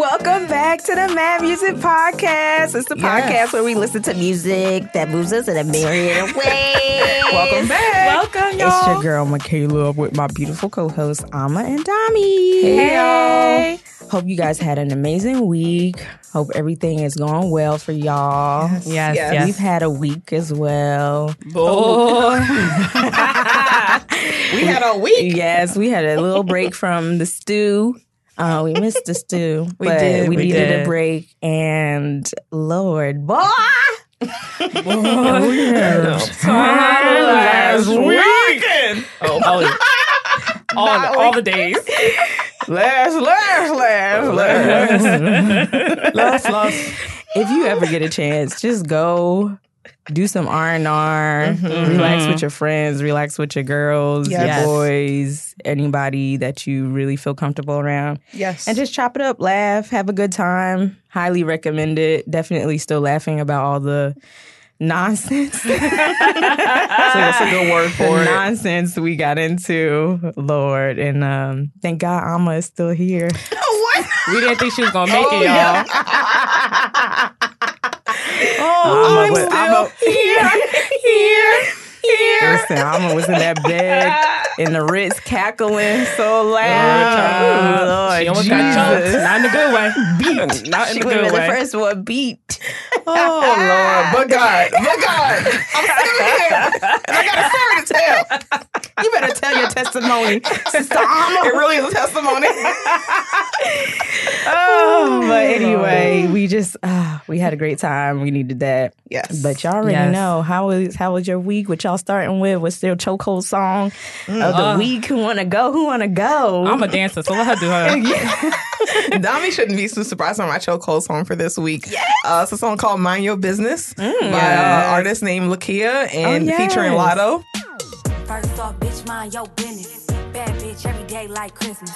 welcome back to the Mad Music Podcast. It's the podcast where we listen to music that moves us in a myriad of ways. Welcome back. Welcome, y'all. It's your girl Mikala with my beautiful co-host Ama and Dami. Hey, y'all. Hope you guys had an amazing week. Hope everything is going well for y'all. Yes, Yes. yes. We've had a week as well. Boy. We had a week. Yes, we had a little break from the stew. Uh, we missed the stew. We but did, We, we needed did. a break, and Lord, boy, last weekend. Oh, oh, all, all the days. last, last, last, last, last, last. If you ever get a chance, just go. Do some R and R. Relax with your friends. Relax with your girls, Yes. your boys, anybody that you really feel comfortable around. Yes. and just chop it up, laugh, have a good time. Highly recommend it. Definitely still laughing about all the nonsense. so that's a good word the for it. nonsense we got into, Lord. And um, thank God Ama is still here. what? We didn't think she was gonna make Oh, it, y'all. yeah. Oh, I'm was- still Ama- here, here, here. Listen, Ama was in that bed in the Ritz cackling so loud. Lord, Lord she almost got choked. Not in a good way. Beat. Not in She a good been the first one beat. Oh Lord, but God, but God, I'm still here, and I got a story to tell. You better tell your testimony, Sister Ama. It really is a testimony. Oh, but anyway, we just uh, we had a great time. We needed that. Yes, But y'all already Yes. know how was how was your week? What y'all starting with? What's their chokehold song of the Uh. week? Who wanna go? Who wanna go? I'm a dancer, so let her do her. Dami shouldn't be so surprised on my chokehold song for this week. Uh, it's a song called "Mind Your Business" by yes. uh, artist named Lakeyah and Oh, featuring yes. Latto. First off, bitch, mind your business. Bad bitch, every day like Christmas.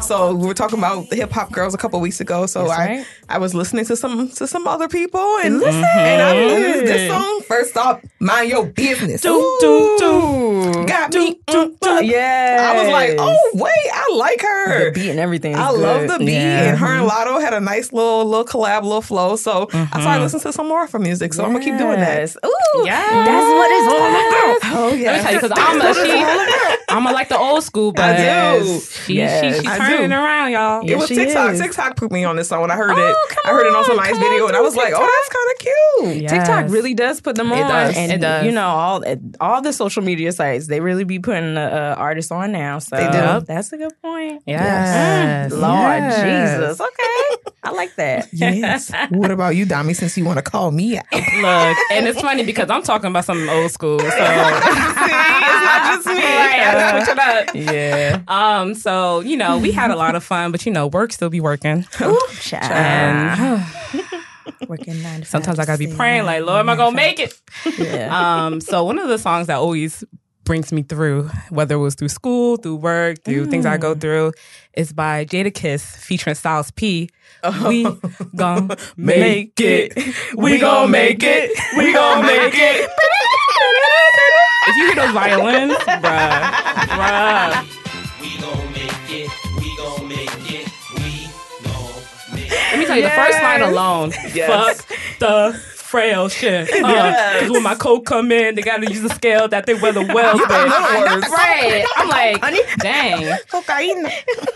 So we were talking about the hip hop girls a couple weeks ago. So That's I right. I was listening to some to some other people and listen and I this, this song first off, mind your business. Do, do, do. Got me. mm, mm. yeah. I was like, oh wait, I like the her. beat and everything. is I love the beat, Yeah. and her and Latto had a nice little little collab, little flow. So I started listening to some more from music. So I'm gonna keep doing that. Yes. Ooh, Yes. that's what it's all about. Oh Let me yeah, tell you, because I'm a she, I'm a like the old school, but I do. she, Yes, she, she's I turning do. around, y'all. It was TikTok. is. TikTok put me on this song when I heard Oh, it. come I heard it on some on, nice video, on and I was like, oh, that's kind of cute. Yes. TikTok really does put them on, It does. and It does. you know all all the social media sites they really be putting uh, artists on now. So They do. That's a good point. Yes. Mm, Lord Yes. Jesus. Okay, I like that. Yes. what about you, Dami? Since you want to call me out, Look, and it's funny because I'm talking about something old school. So it's not just me. right, I had to switch it up. Yeah. Um, so you know, we had a lot of fun, but you know, work still be working. Child. And Working nine to sometimes I gotta be praying, like, Lord, am I gonna make it? Yeah. Um, so one of the songs that always brings me through, whether it was through school, through work, through things I go through, is by Jadakiss featuring Styles P. We gon' make it. We gon' make it. We gon' make it. If you hear those violins, bruh, bruh. We gon' make it. We gon' make it. We gon' make it. Let me tell you, the first line alone, Yes. fuck the frail shit. Because uh, when my coat come in, they gotta use a scale that they weather well with. Right. I'm like, honey, dang. Cocaine.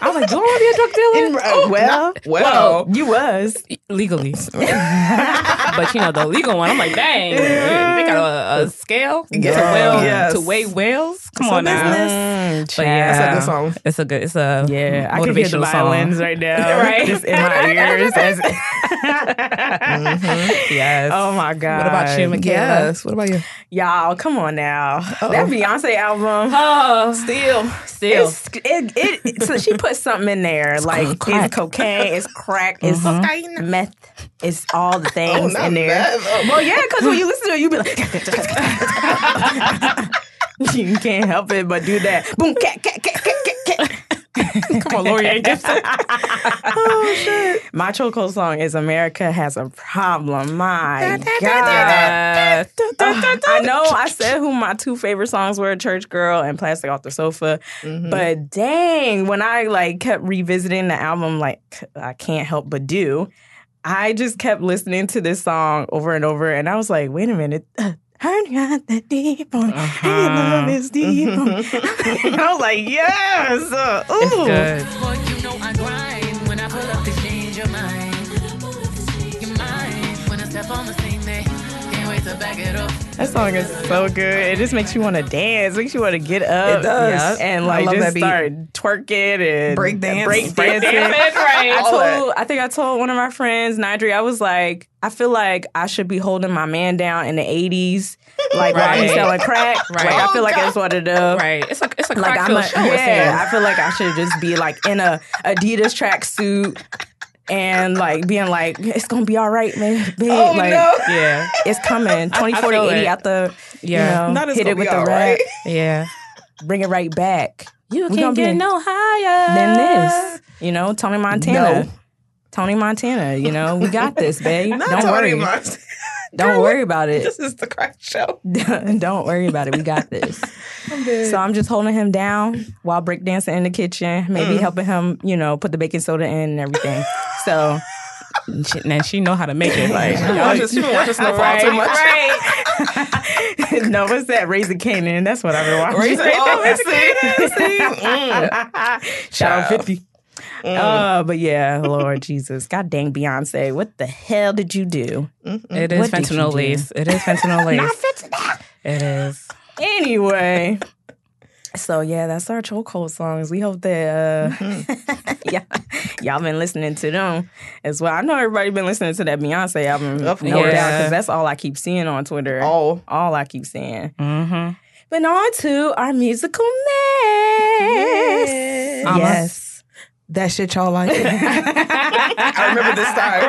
I was like, do I want to be a drug dealer? Oh, well, Well, you was. Legally. but you know, the legal one, I'm like, dang. They got a, a scale to, whale, Yes. to weigh whales? Come So on now. business. Mm, but yeah, That's a good song. It's a good, it's a Yeah, I can hear the motivational violins song. right now, Right. Just in my ears. as- mm-hmm. Yes. oh my god! What about you, Mikala? yes. What about you? y'all? Come on now, that Beyonce album. Oh, Still, still. It's, it, it, so she put something in there, like crack. it's cocaine, it's crack, it's mm-hmm. Cocaine. Meth, it's all the oh, things Oh, in there. meth. Oh. Well, yeah, because when you listen to it, you be like, you can't help it but do that. Boom, cat, cat, cat, cat, cat, cat. Come on, Lori Gibson. Oh shit! My chokehold song is America Has a Problem. My God. I know I said who my two favorite songs were Church Girl and Plastic Off the Sofa. Mm-hmm. But dang, when I like kept revisiting the album, like I can't help but do, I just kept listening to this song over and over. And I was like, wait a minute. I got that deep on, Uh-huh. and your love is deep on. I was like, yes, uh, ooh. Good. Boy, you know I grind when I pull up to change your mind. Your mind when I step on the scene, they can't wait to back it up. That song is so good. It just makes you want to dance, makes you want to get up. It does. And like just start twerking and Break dance. break dancing. dance, right. I told, I think I told one of my friends, Nidri, I was like, I feel like I should be holding my man down in the 80s, like while he's selling crack. Right. Like, I feel Oh, like God. it's one of the. Right. It's a it's a Like I'm a, show. yeah. I feel like I should just be like in a Adidas tracksuit and like being like, it's gonna be all right, man. Babe. Oh, like, no. Yeah. it's coming. 20, I 40, 80 it. out the, Yeah. you know, Not hit it with the all rap, right. Yeah. bring it right back. You can't get no higher Than this, you know, Tony Montana. No. Tony Montana, you know, we got this, babe. Not Don't Tony worry. Montana. Don't worry about it. This is the crack show. Don't worry about it. We got this. So I'm just holding him down while breakdancing in the kitchen, maybe Mm. helping him, you know, put the baking soda in and everything. So She, and she know how to make it. Like, Watch this- you been watching Snowfall right, too much. right. no, what's that? Raising Kanan. That's what I've been watching. Raising- oh, see, see, mm. Shout out Child. 50. Uh, but yeah, Lord Jesus. God dang Beyonce. What the hell did you do? it is What did you fentanyl do? lace. It is fentanyl lace. It is. Anyway. So yeah, that's our chokehold songs. We hope that uh, yeah, y'all been listening to them as well. I know everybody been listening to that Beyonce album, Of no course. doubt, because that's all I keep seeing on Twitter. Oh. all I keep seeing. Mm-hmm. But on to our musical mess. Yes. Yes. That shit y'all like. I remember this time.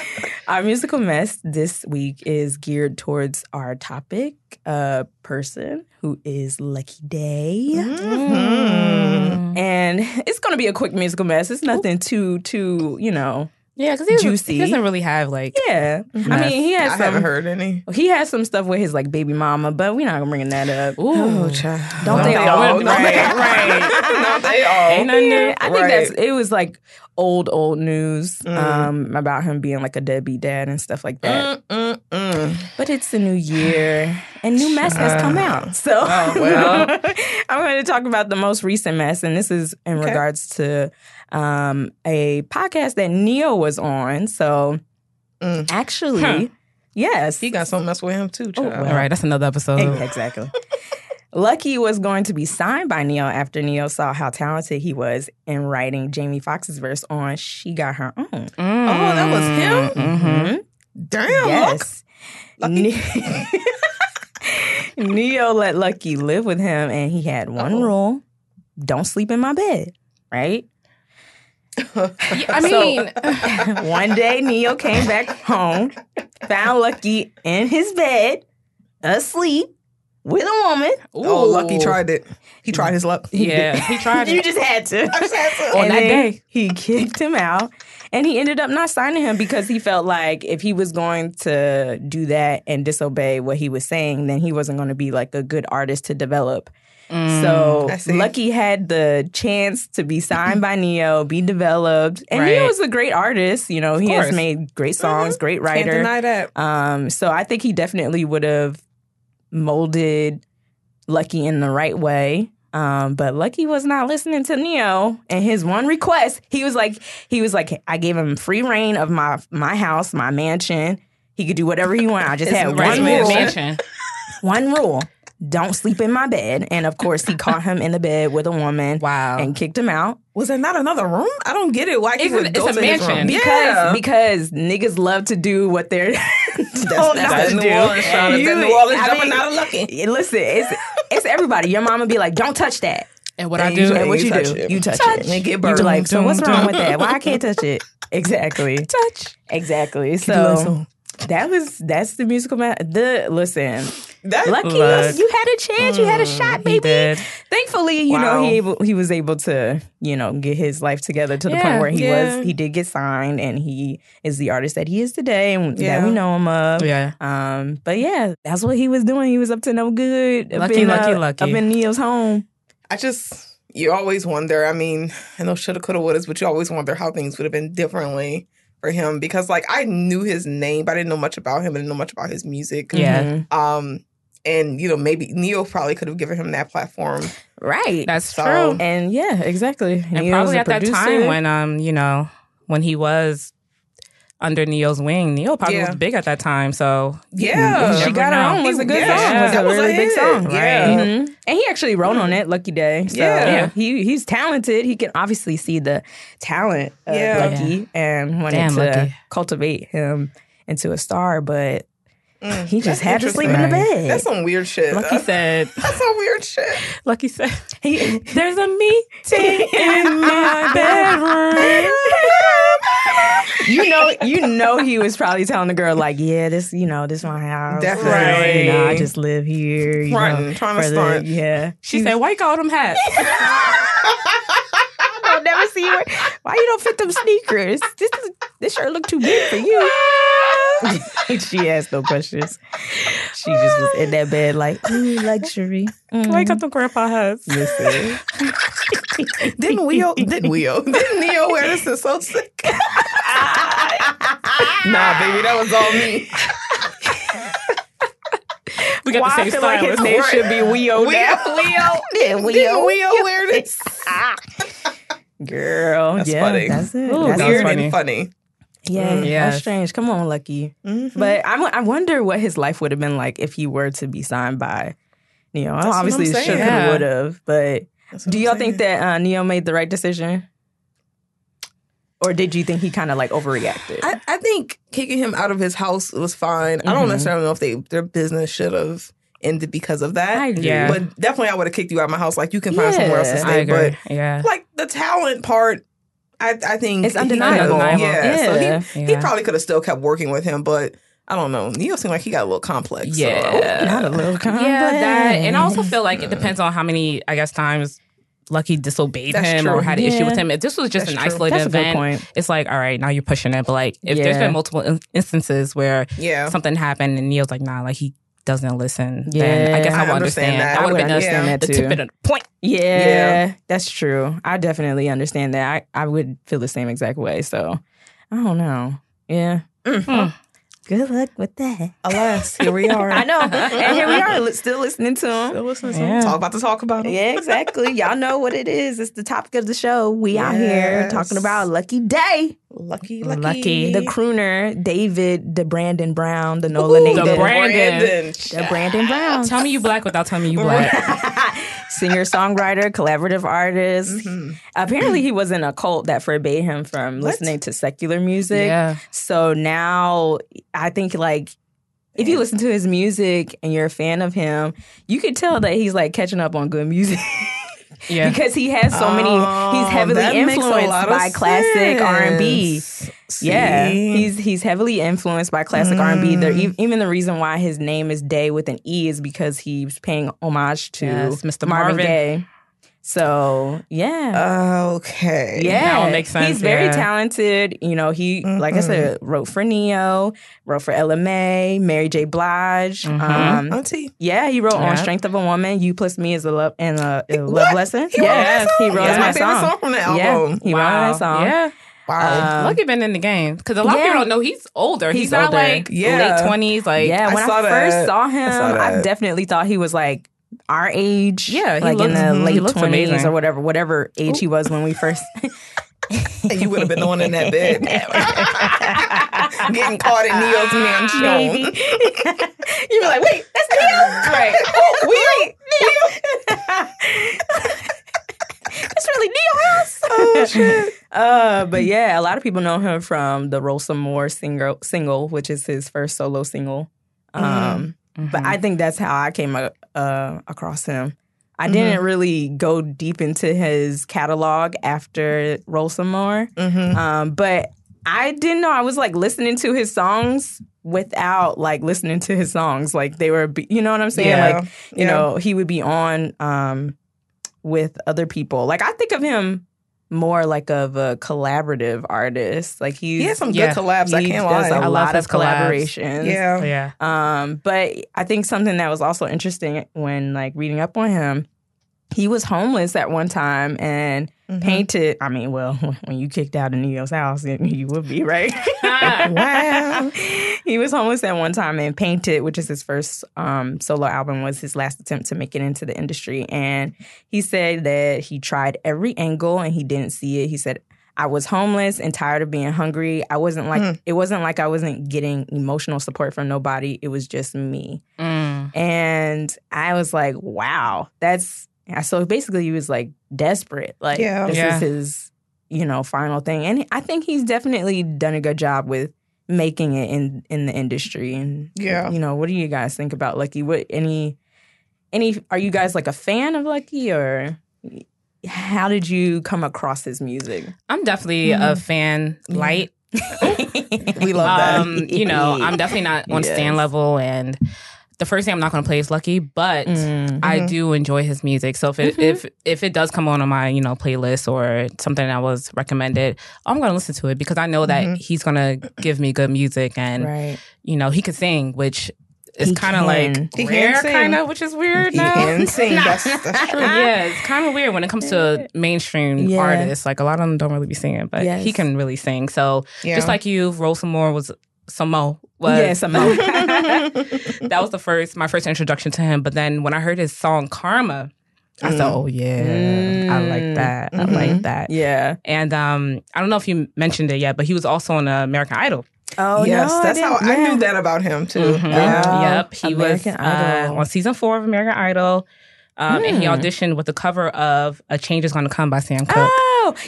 Right. Our musical mess this week is geared towards our topic, a person who is Lucky Daye. Mm-hmm. And it's going to be a quick musical mess. It's nothing too, too, you know. Yeah, because he, doesn't- Juicy. he doesn't really have like. Yeah. I mean, he has I some. haven't heard any. He has some stuff with his like baby mama, but we're not gonna bring that up. Ooh, child. Don't they all? Don't they Right, all? right. Don't they all? Ain't nothing Yeah, new. I think Right. that's it was like old old news Mm. um, about him being like a deadbeat dad and stuff like that. Mm, mm, mm. But it's the new year and new mess has come out. So Oh, well. I'm going to talk about the most recent mess, and this is in Okay. regards to um, a podcast that Ne-Yo was on. So Mm. actually, Huh. yes, He got something mess with him too, child. well. All right, that's another episode. exactly. Lucky was going to be signed by Ne-Yo after Ne-Yo saw how talented he was in writing Jamie Foxx's verse on "She Got Her Own." Oh, that was him? Mhm. Damn. Yes. Ne- Ne-Yo let Lucky live with him, and he had one Uh-oh. rule: don't sleep in my bed. Right. I mean, One day, Ne-Yo came back home, found Lucky in his bed, asleep with a woman. Oh, Lucky tried it. He tried his luck. Yeah, he tried You just had to. just had to. On And that day. he kicked him out, and he ended up not signing him because he felt like if he was going to do that and disobey what he was saying, then he wasn't going to be like a good artist to develop. So Lucky had the chance to be signed by Ne-Yo, be developed, and Right. Ne-Yo's a great artist. You know, he has made great songs, great Can't writer. deny that. Um, so I think he definitely would have molded Lucky in the right way. Um, but Lucky was not listening to Ne-Yo and his one request. He was like, he was like, I gave him free reign of my my house, my mansion. He could do whatever he wanted. I just had one rule. One rule. Don't sleep in my bed. And of course, he caught him in the bed with a woman. Wow. And kicked him out. Was there not another room? I don't get it. Why he It's would a- go it's a mansion. Because yeah. because niggas love to do what they're told not to New. Orleans You- New Orleans I jumping out of Lucky. Listen, it's it's everybody. Your mama be like, "Don't touch that." And what I do, you- And what you you, do? it. You touch, Touch it. and get burned. like, so what's wrong with that? Why I can't touch it? Exactly. touch. Exactly. So that was that's the musical man. The listen, That Lucky, Look. you had a chance. You had a shot, He baby. Thankfully, you know he able, he was able to you know get his life together to the Yeah, point where he yeah. was he did get signed and he is the artist that he is today and Yeah. that we know him of. Yeah. Um, but yeah, that's what he was doing. He was up to no good. up Lucky, in, lucky, uh, lucky. Up in Ne-Yo's home. I just you always wonder. I mean, I know shoulda, coulda, wouldas, but you always wonder how things would have been differently for him because, like, I knew his name, but I didn't know much about him. I didn't know much about his music. Yeah. Mhm. Um, and you know, maybe Ne-Yo probably could have given him that platform. Right. That's So- true. and yeah, exactly. And Ne-Yo's probably a at that time when um, you know, when he was under Ne-Yo's wing, Ne-Yo probably Yeah. was big at that time. So Yeah, she got her own was a good Yeah, song. Was that a was a really big hit. song. Yeah. Mhm. And he actually wrote on it, Lucky Daye. So Yeah. yeah. he he's talented. He can obviously see the talent of Yeah. Lucky and wanted Damn, to Lucky. cultivate him into a star, but Mm, he just had to sleep in the bed. That's some weird shit. Lucky said, That's some weird shit. Lucky said, He- there's a meeting in my bedroom. you know, you know, he was probably telling the girl like, "Yeah, this, you know, this my house. Definitely. You know, I just live here. You Frontin', know, trying to for the- stunt. Yeah, She said, why you call them hats? I'll never see you. Why you don't fit them sneakers? This is, this shirt look too big for you. she asked no questions. She just was in that bed like, ooh, luxury. Why you got mm-hmm. them grandpa hats? Listen, Didn't Leo? Didn't Leo? Didn't Ne-Yo wear this and so sick? nah, baby, that was all me. We got why I the feel same like his stylist. name should be Weo Leo, now. Leo, Yeah, didn't Leo wear this? Girl, That's yeah, funny. that's it. Ooh, that's Weird funny. and funny. Yeah, Mm, yes. that's strange. Come on, Lucky. Mhm. But I, I wonder what his life would have been like if he were to be signed by Ne-Yo. what I'm Obviously, saying. should have, Yeah. would have. But do y'all think that uh, Ne-Yo made the right decision, or did you think he kind of like overreacted? I, I think kicking him out of his house was fine. I don't Mhm. necessarily know if they their business should have ended because of that. I. Yeah. But definitely, I would have kicked you out of my house. Like you can find somewhere else to Yeah. I stay. agree. But yeah. like the talent part, I, I think It's undeniable. Undeniable. Yeah, so Yeah. he, he Yeah. probably could have still kept working with him, but I don't know. Ne-Yo seemed like he got a little complex. so- Yeah. Not a little complex. Yeah, that. And I also feel like it depends on how many, I guess, times Lucky disobeyed That's him true. or had an issue with him. If this was just That's an true. isolated That's event, point. it's like, all right, now you're pushing it. But like, if there's been multiple in- instances where yeah. something happened and Ne-Yo's like, nah, like he doesn't listen, then I guess I I would understand understand. that. That I would would have been understand yeah, that the too. tip of the point. Yeah, Yeah. that's true. I definitely understand that. I, I would feel the same exact way. So I don't know. Yeah. Mm. Good luck with that. Alas, here we are. I know. And here we are still listening to him. Still listening to Yeah. him. Talk about to talk about him. Yeah, exactly. Y'all know what it is. It's the topic of the show. We out here talking about Lucky Daye. Lucky, lucky, Lucky. The crooner, David, the Brandon Brown, the Nola Nathan. the Brandon. The Brandon Brown. Tell me you black without telling me you black. Singer, songwriter, collaborative artist. Mm-hmm. Apparently, he was in a cult that forbade him from What? listening to secular music. yeah. So now I think like if you listen to his music and you're a fan of him, you could tell that he's like catching up on good music. Yeah. because he has so many Oh, he's heavily influenced by classic R&B. Yeah, he's he's heavily influenced by classic R&B. E- even the reason why his name is Day with an E is because he's paying homage to Yes, Mr. Marvin, Marvin. Gaye. So yeah, okay. yeah, That would make sense, He's very yeah. talented. You know, he like I said, mm-hmm. wrote for Ne-Yo, wrote for Ella Mai, Mary J. Blige. Mm-hmm. Um, Auntie. yeah, he wrote on "Strength of a Woman." You plus me is a love and a, a love What? lesson. He wrote yes, that he song? wrote That's that my favorite song. song from the Yeah, album. he wrote that song. Yeah. Wow. Um, Lucky been in the game because a lot of people don't know he's older. He's, He's not older. like Yeah. late twenties. Like yeah, when I, saw first that. saw him, saw I, definitely thought he was like our age. Yeah, he like in the mhm, late looks twenties amazing. or whatever, whatever age he was when we first. And you would have been the one in that bed. Getting caught in Ne-Yo's mansion. you were like, wait, that's Ne-Yo, right? Oh, wait, Ne-Yo. That's really Ne-Yo House. Oh, shit. Uh, but yeah, a lot of people know him from the Roll Some Mo single, single, which is his first solo single. Um, but I think that's how I came uh, uh, across him. I didn't really go deep into his catalog after Roll Some Mo, Mhm. um, but I didn't know. I was like listening to his songs without like listening to his songs. Like they were, you know what I'm saying? Yeah. Like you Yeah. know, he would be on um with other people. Like I think of him more like of a collaborative artist. Like he's He has some Yeah. good collabs. I can't does lie. a I lot his of collabs. collaborations. yeah. yeah. Um, but I think something that was also interesting when like reading up on him, he was homeless at one time and Mhm. painted. I mean, well, when you kicked out of Ne-Yo's house, you would be right. Wow. he was homeless at one time and painted, which is his first um, solo album, was his last attempt to make it into the industry. And he said that he tried every angle and he didn't see it. He said. I was homeless and tired of being hungry. I wasn't like Hmm. it wasn't like I wasn't getting emotional support from nobody. It was just me. Mm. And I was like, wow, that's so basically he was like desperate. Like Yeah. this Yeah. is his, you know, final thing. And I think he's definitely done a good job with making it in in the industry. And Yeah. you know, what do you guys think about Lucky? What any any are you guys like a fan of Lucky or how did you come across his music? I'm definitely a fan light. We love that. Um, you know, I'm definitely not on Yes. stand level and the first thing I'm not going to play is Lucky, but Mm. I mm-hmm. do enjoy his music. So if it mm-hmm. if if it does come on on my you know playlist or something that was recommended, I'm going to listen to it because I know that mm-hmm. he's going to give me good music and Right. you know he can sing, which is kind of like He rare, kind of, which is weird he now. can sing. That's, that's true. yeah, it's kind of weird when it comes to mainstream Yeah. artists. Like a lot of them don't really be singing, but Yes. he can really sing. So Yeah. just like you, Rosamore was Samo was Yeah, Samo. that was the first my first introduction to him. But then when I heard his song Karma, I said, "Oh yeah, I like that. I like that." Yeah. And um, I don't know if you mentioned it yet, but he was also on uh, American Idol. Oh yes, no, that's how didn't- I knew that about him too. Mhm. Yeah. Yep, he American was uh, on season four of American Idol, um, and he Hmm. auditioned with the cover of "A Change Is Going to Come" by Sam Cooke.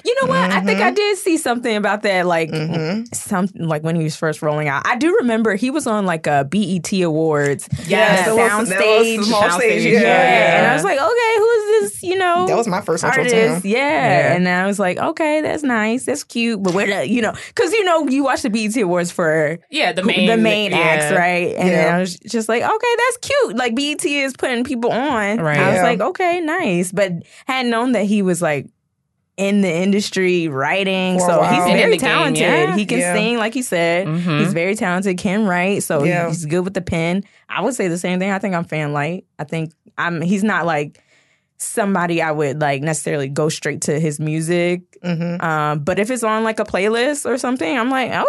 You know what? I think Mm-hmm. I did see something about that, like Mhm. something like when he was first rolling out. I do remember he was on like a BET Awards. Yes, that was- sound that was stage. the small stage, stage, yeah, Yeah. yeah. and I was like, okay, who is this? You know, That was my first intro to artist. Yeah. Yeah. and I was like, okay, that's nice, that's cute, but where the you know, because you know, you watch the BET Awards for Yeah, the main the main yeah. acts, right? And then I was just like, okay, that's cute. Like BET is putting people on. Right. I was Yeah. like, okay, nice. But hadn't known that he was like in the industry writing. For so while. he's Been very the game, talented. yeah. He can Yeah. sing, like you said. Mhm. He's very talented, can write. So Yeah. he's good with the pen. I would say the same thing. I think I'm fan light. I think I'm he's not like somebody I would like necessarily go straight to his music. Hmm Um, but if it's on like a playlist or something, I'm like, okay,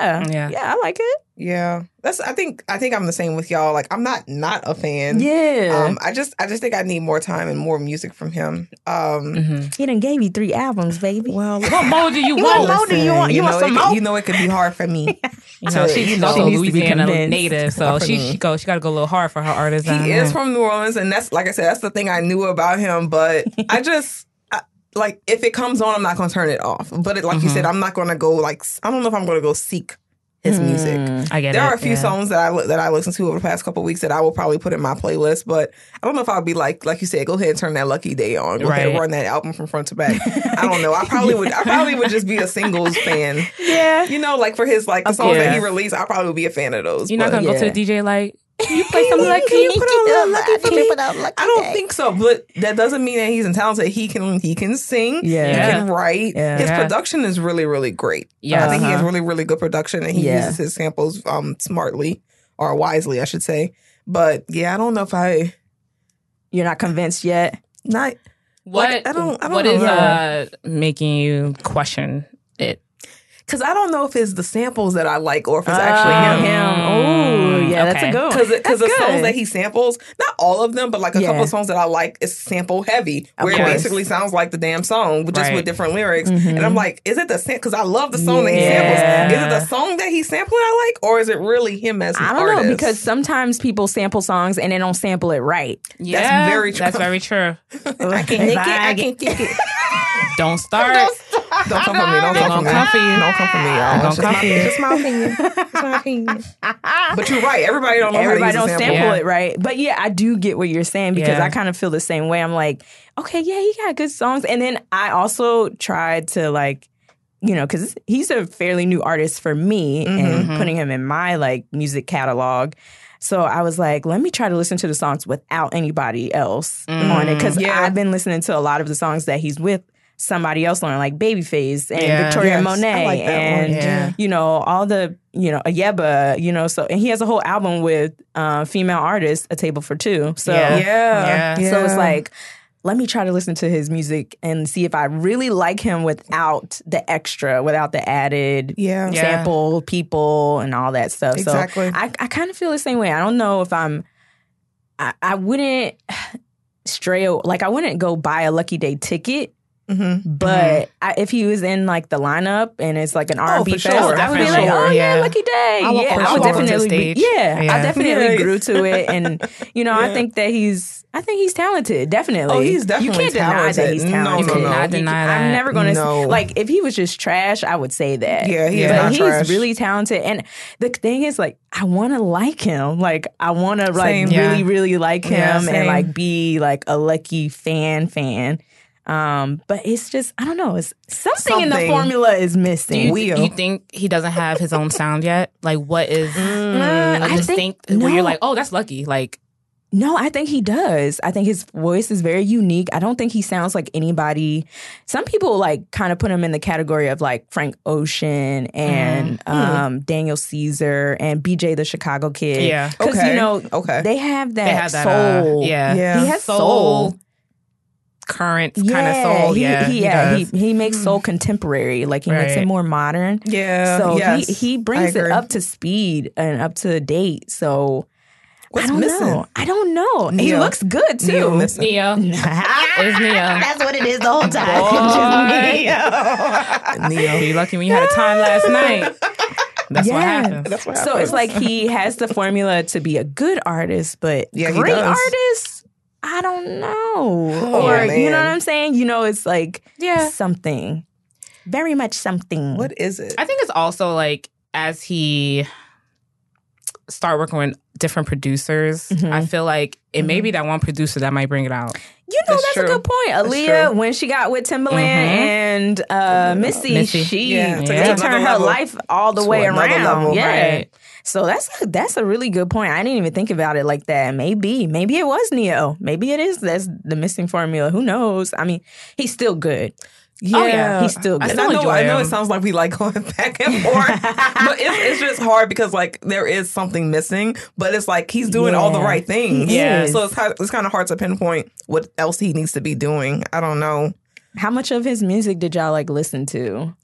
yeah, Yeah. yeah, I like it. Yeah, that's. I think. I think I'm the same with y'all. Like, I'm not not a fan. Yeah, Um, I just. I just think I need more time and more music from him. Um, Mhm. he done gave you three albums, baby. well, What more do you What want? more do you want? You know, want some it, more? You know, it could be hard for me. You know, to- she's you know, also she needs to Louisiana native, so she me. she go she got to go a little hard for her artist. down he there. is from New Orleans, and that's like I said, that's the thing I knew about him. But I just I, like if it comes on, I'm not going to turn it off. But it, like you Mhm. said, I'm not going to go like I don't know if I'm going to go seek his music. I get There it. are a few yeah. songs that I li- that I listened to over the past couple weeks that I will probably put in my playlist, but I don't know if I'll be like like you said, go ahead and turn that Lucky Daye on, go ahead and Right. run that album from front to back. I don't know. I probably would. I probably would just be a singles fan. yeah. You know, like for his like the songs that he released, I probably would be a fan of those. You're not gonna go to yeah. the DJ like you play something like Can you you put on a little Lucky for me? I don't think so, but that doesn't mean that he's talented. He can he can sing. Yeah. he can write. Yeah. His Yeah. production is really really great. Yes. I think he has Uh-huh. really really good production, and he Yeah. uses his samples um smartly or wisely, I should say. But yeah, I don't know if I You're not convinced yet. not What Like, I don't- I don't what know. is uh making you question it? Because I don't know if it's the samples that I like or if it's Oh, actually him. him. Oh, yeah, that's a good one. Because because the That's songs that he samples, not all of them, but like a Yeah. couple of songs that I like, is sample heavy, where it basically sounds like the damn song, but just Right. with different lyrics. Mhm. And I'm like, is it the same? Because I love the song that he samples. Is it the song that he sampled I like, or is it really him as an I don't artist? know because sometimes people sample songs and they don't sample it right. Yeah, very true. That's very true. I can't nick it. I can't kick it. Don't start. Don't come for me. Don't come for me. come for you. Don't come for me, y'all. gonna come for you. just my opinion. It's my opinion. But you're right. Everybody don't know Everybody how to don't a sample sample. Yeah. it right. But yeah, I do get what you're saying because Yeah. I kind of feel the same way. I'm like, okay, yeah, he got good songs. And then I also tried to like you know, because he's a fairly new artist for me and mm-hmm. Mm-hmm. putting him in my like music catalog. So I was like, let me try to listen to the songs without anybody else mm. on it because Yeah. I've been listening to a lot of the songs that he's with somebody else on, like Babyface and Yeah. Victoria Yes, Monet like and Yeah. you know all the you know Yebba, you know. So and he has a whole album with uh, female artists, A Table for Two. So Yeah. Yeah. Yeah. so it's like, let me try to listen to his music and see if I really like him without the extra, without the added Yeah. Yeah. sample people and all that stuff. Exactly. So I, I kind of feel the same way. I don't know if I'm, I, I wouldn't stray, like I wouldn't go buy a Lucky Daye ticket. Mm-hmm. But I, if he was in like the lineup and it's like an R and B fest, sure. I would be like, oh yeah, Yeah. Lucky Daye. I yeah, I would definitely be, yeah, Yeah. I definitely grew to it, and you know, I think that he's, I think he's talented. Definitely. Oh, he's definitely You can't deny that talented. he's No, talented. no, no. You Cannot deny that. I'm never gonna No. like if he was just trash. I would say that. Yeah, he is but not he's trash. really talented, and the thing is, like, I want to like him. Like, I want to like Same. really, Yeah. really like him, Yeah, and like be like a lucky fan fan. Um, but it's just I don't know. It's something, in the formula is Do missing. you, Wheel. do you think he doesn't have his own sound yet? Like, what is Uh, a I think- distinct? where no. you're like, oh, that's lucky. Like, No, I think he does. I think his voice is very unique. I don't think he sounds like anybody. Some people like kind of put him in the category of like Frank Ocean and Mm. um, Daniel Caesar and BJ the Chicago Kid. Yeah. because you Okay. know Okay. they have that, they have that uh, soul. yeah, Yeah. he has soul. soul, current kind of soul. he, yeah, he, yeah, he, does. he makes soul mm. contemporary. Like he makes it more modern. Yeah. So yes, he he brings it up to speed and up to date. So What's I don't missing? know. I don't know. He looks good too. Ne-Yo. Ne-Yo. Ne-Yo. That's what it is the whole time. Ne-Yo. Ne-Yo. You lucky when you had a time last night. That's what happens. That's what so it's like he has the formula to be a good artist, but Yeah, great does. artist, I don't know. Oh, or you know what I'm saying? You know, it's like Yeah. something. Very much something. What is it? I think it's also like as he start working with different producers, Mhm. I feel like it may be that one producer that might bring it out. You know, That's that's, true. a good point. That's Aaliyah, when she got with Timbaland Mhm. and uh, Missy, Missy. she Yeah, took they to turned her level. life all the To way around. level, yeah. right. So that's that's a really good point. I didn't even think about it like that. Maybe, maybe it was Ne-Yo. Maybe it is. That's the missing formula. Who knows? I mean, he's still good. Oh, yeah, Oh, yeah. He's still I, good. I know. I know. It sounds like we like going back and forth, but it's, it's just hard because like there is something missing. But it's like he's doing all the right things. Yeah. So it's it's kind of hard to pinpoint what else he needs to be doing. I don't know. How much of his music did y'all like listen to?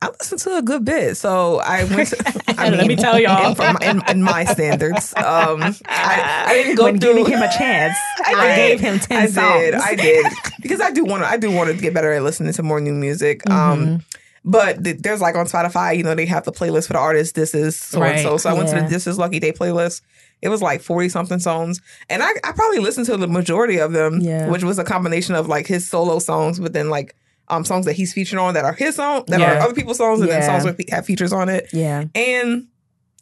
I listened to a good bit, so I went. To, I Let me tell y'all. in, from, in, in my standards, um, I, I didn't go when through. giving him a chance, I, did. gave him ten I songs. did. I did because I do want to. I do want to get better at listening to more new music. Mm-hmm. Um, but th- there's like on Spotify, you know, they have the playlist for the artist. This is so and so. So I went to the This Is Lucky Daye playlist. It was like forty something songs, and I, I probably listened to the majority of them, Yeah. which was a combination of like his solo songs, but then like um songs that he's featured on that are his song, that are other people's songs, and then songs that have features on it yeah, and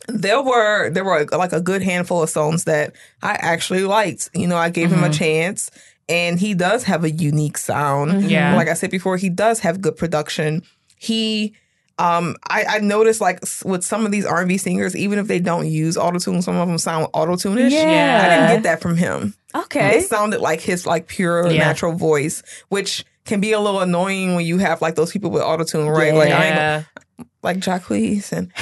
there were there were like a good handful of songs that I actually liked. You know, I gave him a chance, and he does have a unique sound. Yeah. like I said before, he does have good production. He, um, I, I noticed like with some of these R and B singers, even if they don't use auto tune, some of them sound auto tune-ish. Yeah. I didn't get that from him. okay. It sounded like his like pure Yeah. natural voice, which can be a little annoying when you have like those people with auto tune, right? Like I ain't, Yeah. Like Jacquees and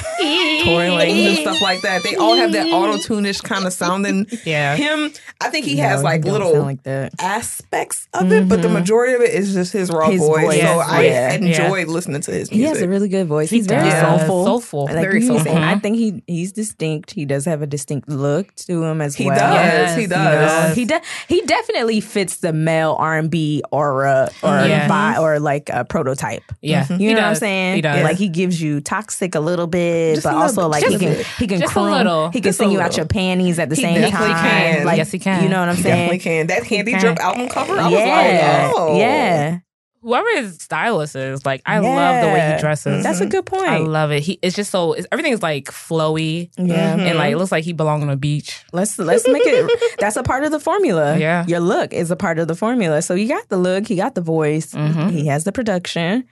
Tory Lanez and stuff like that. They all have that auto tune-ish kind of sounding. Yeah. Him, I think he No, has like little like that. aspects of it, but the mm-hmm. majority of it is just his raw His voice. voice, So I yeah. enjoyed listening to his music. He has a really good voice. He's very does. soulful. Soulful. Like Very you were saying, soulful. I think he he's distinct. He does have a distinct look to him as he well. does. Yes, he he does. does. He de- he definitely fits the male R and B aura or Yeah. vi- or like a prototype. Yeah. You He know what I'm saying? He does. Like he gives you toxic a little bit, Just but little also bit. like Just he can he can Just a croon- little. He can Just a sing you out your panties at the He same definitely time. can. Like, Yes, he can. You know what I'm He saying? definitely can. That Handy can. Drip album cover, I yeah, was like, oh. yeah. Whoever his stylist is, like I love the way he dresses. That's a good point. I love it. He it's just so it's, everything is like flowy yeah. and like it looks like he belongs on a beach. Let's let's make it. That's a part of the formula. Yeah. your look is a part of the formula. So you got the look, he got the voice, Mhm. he has the production.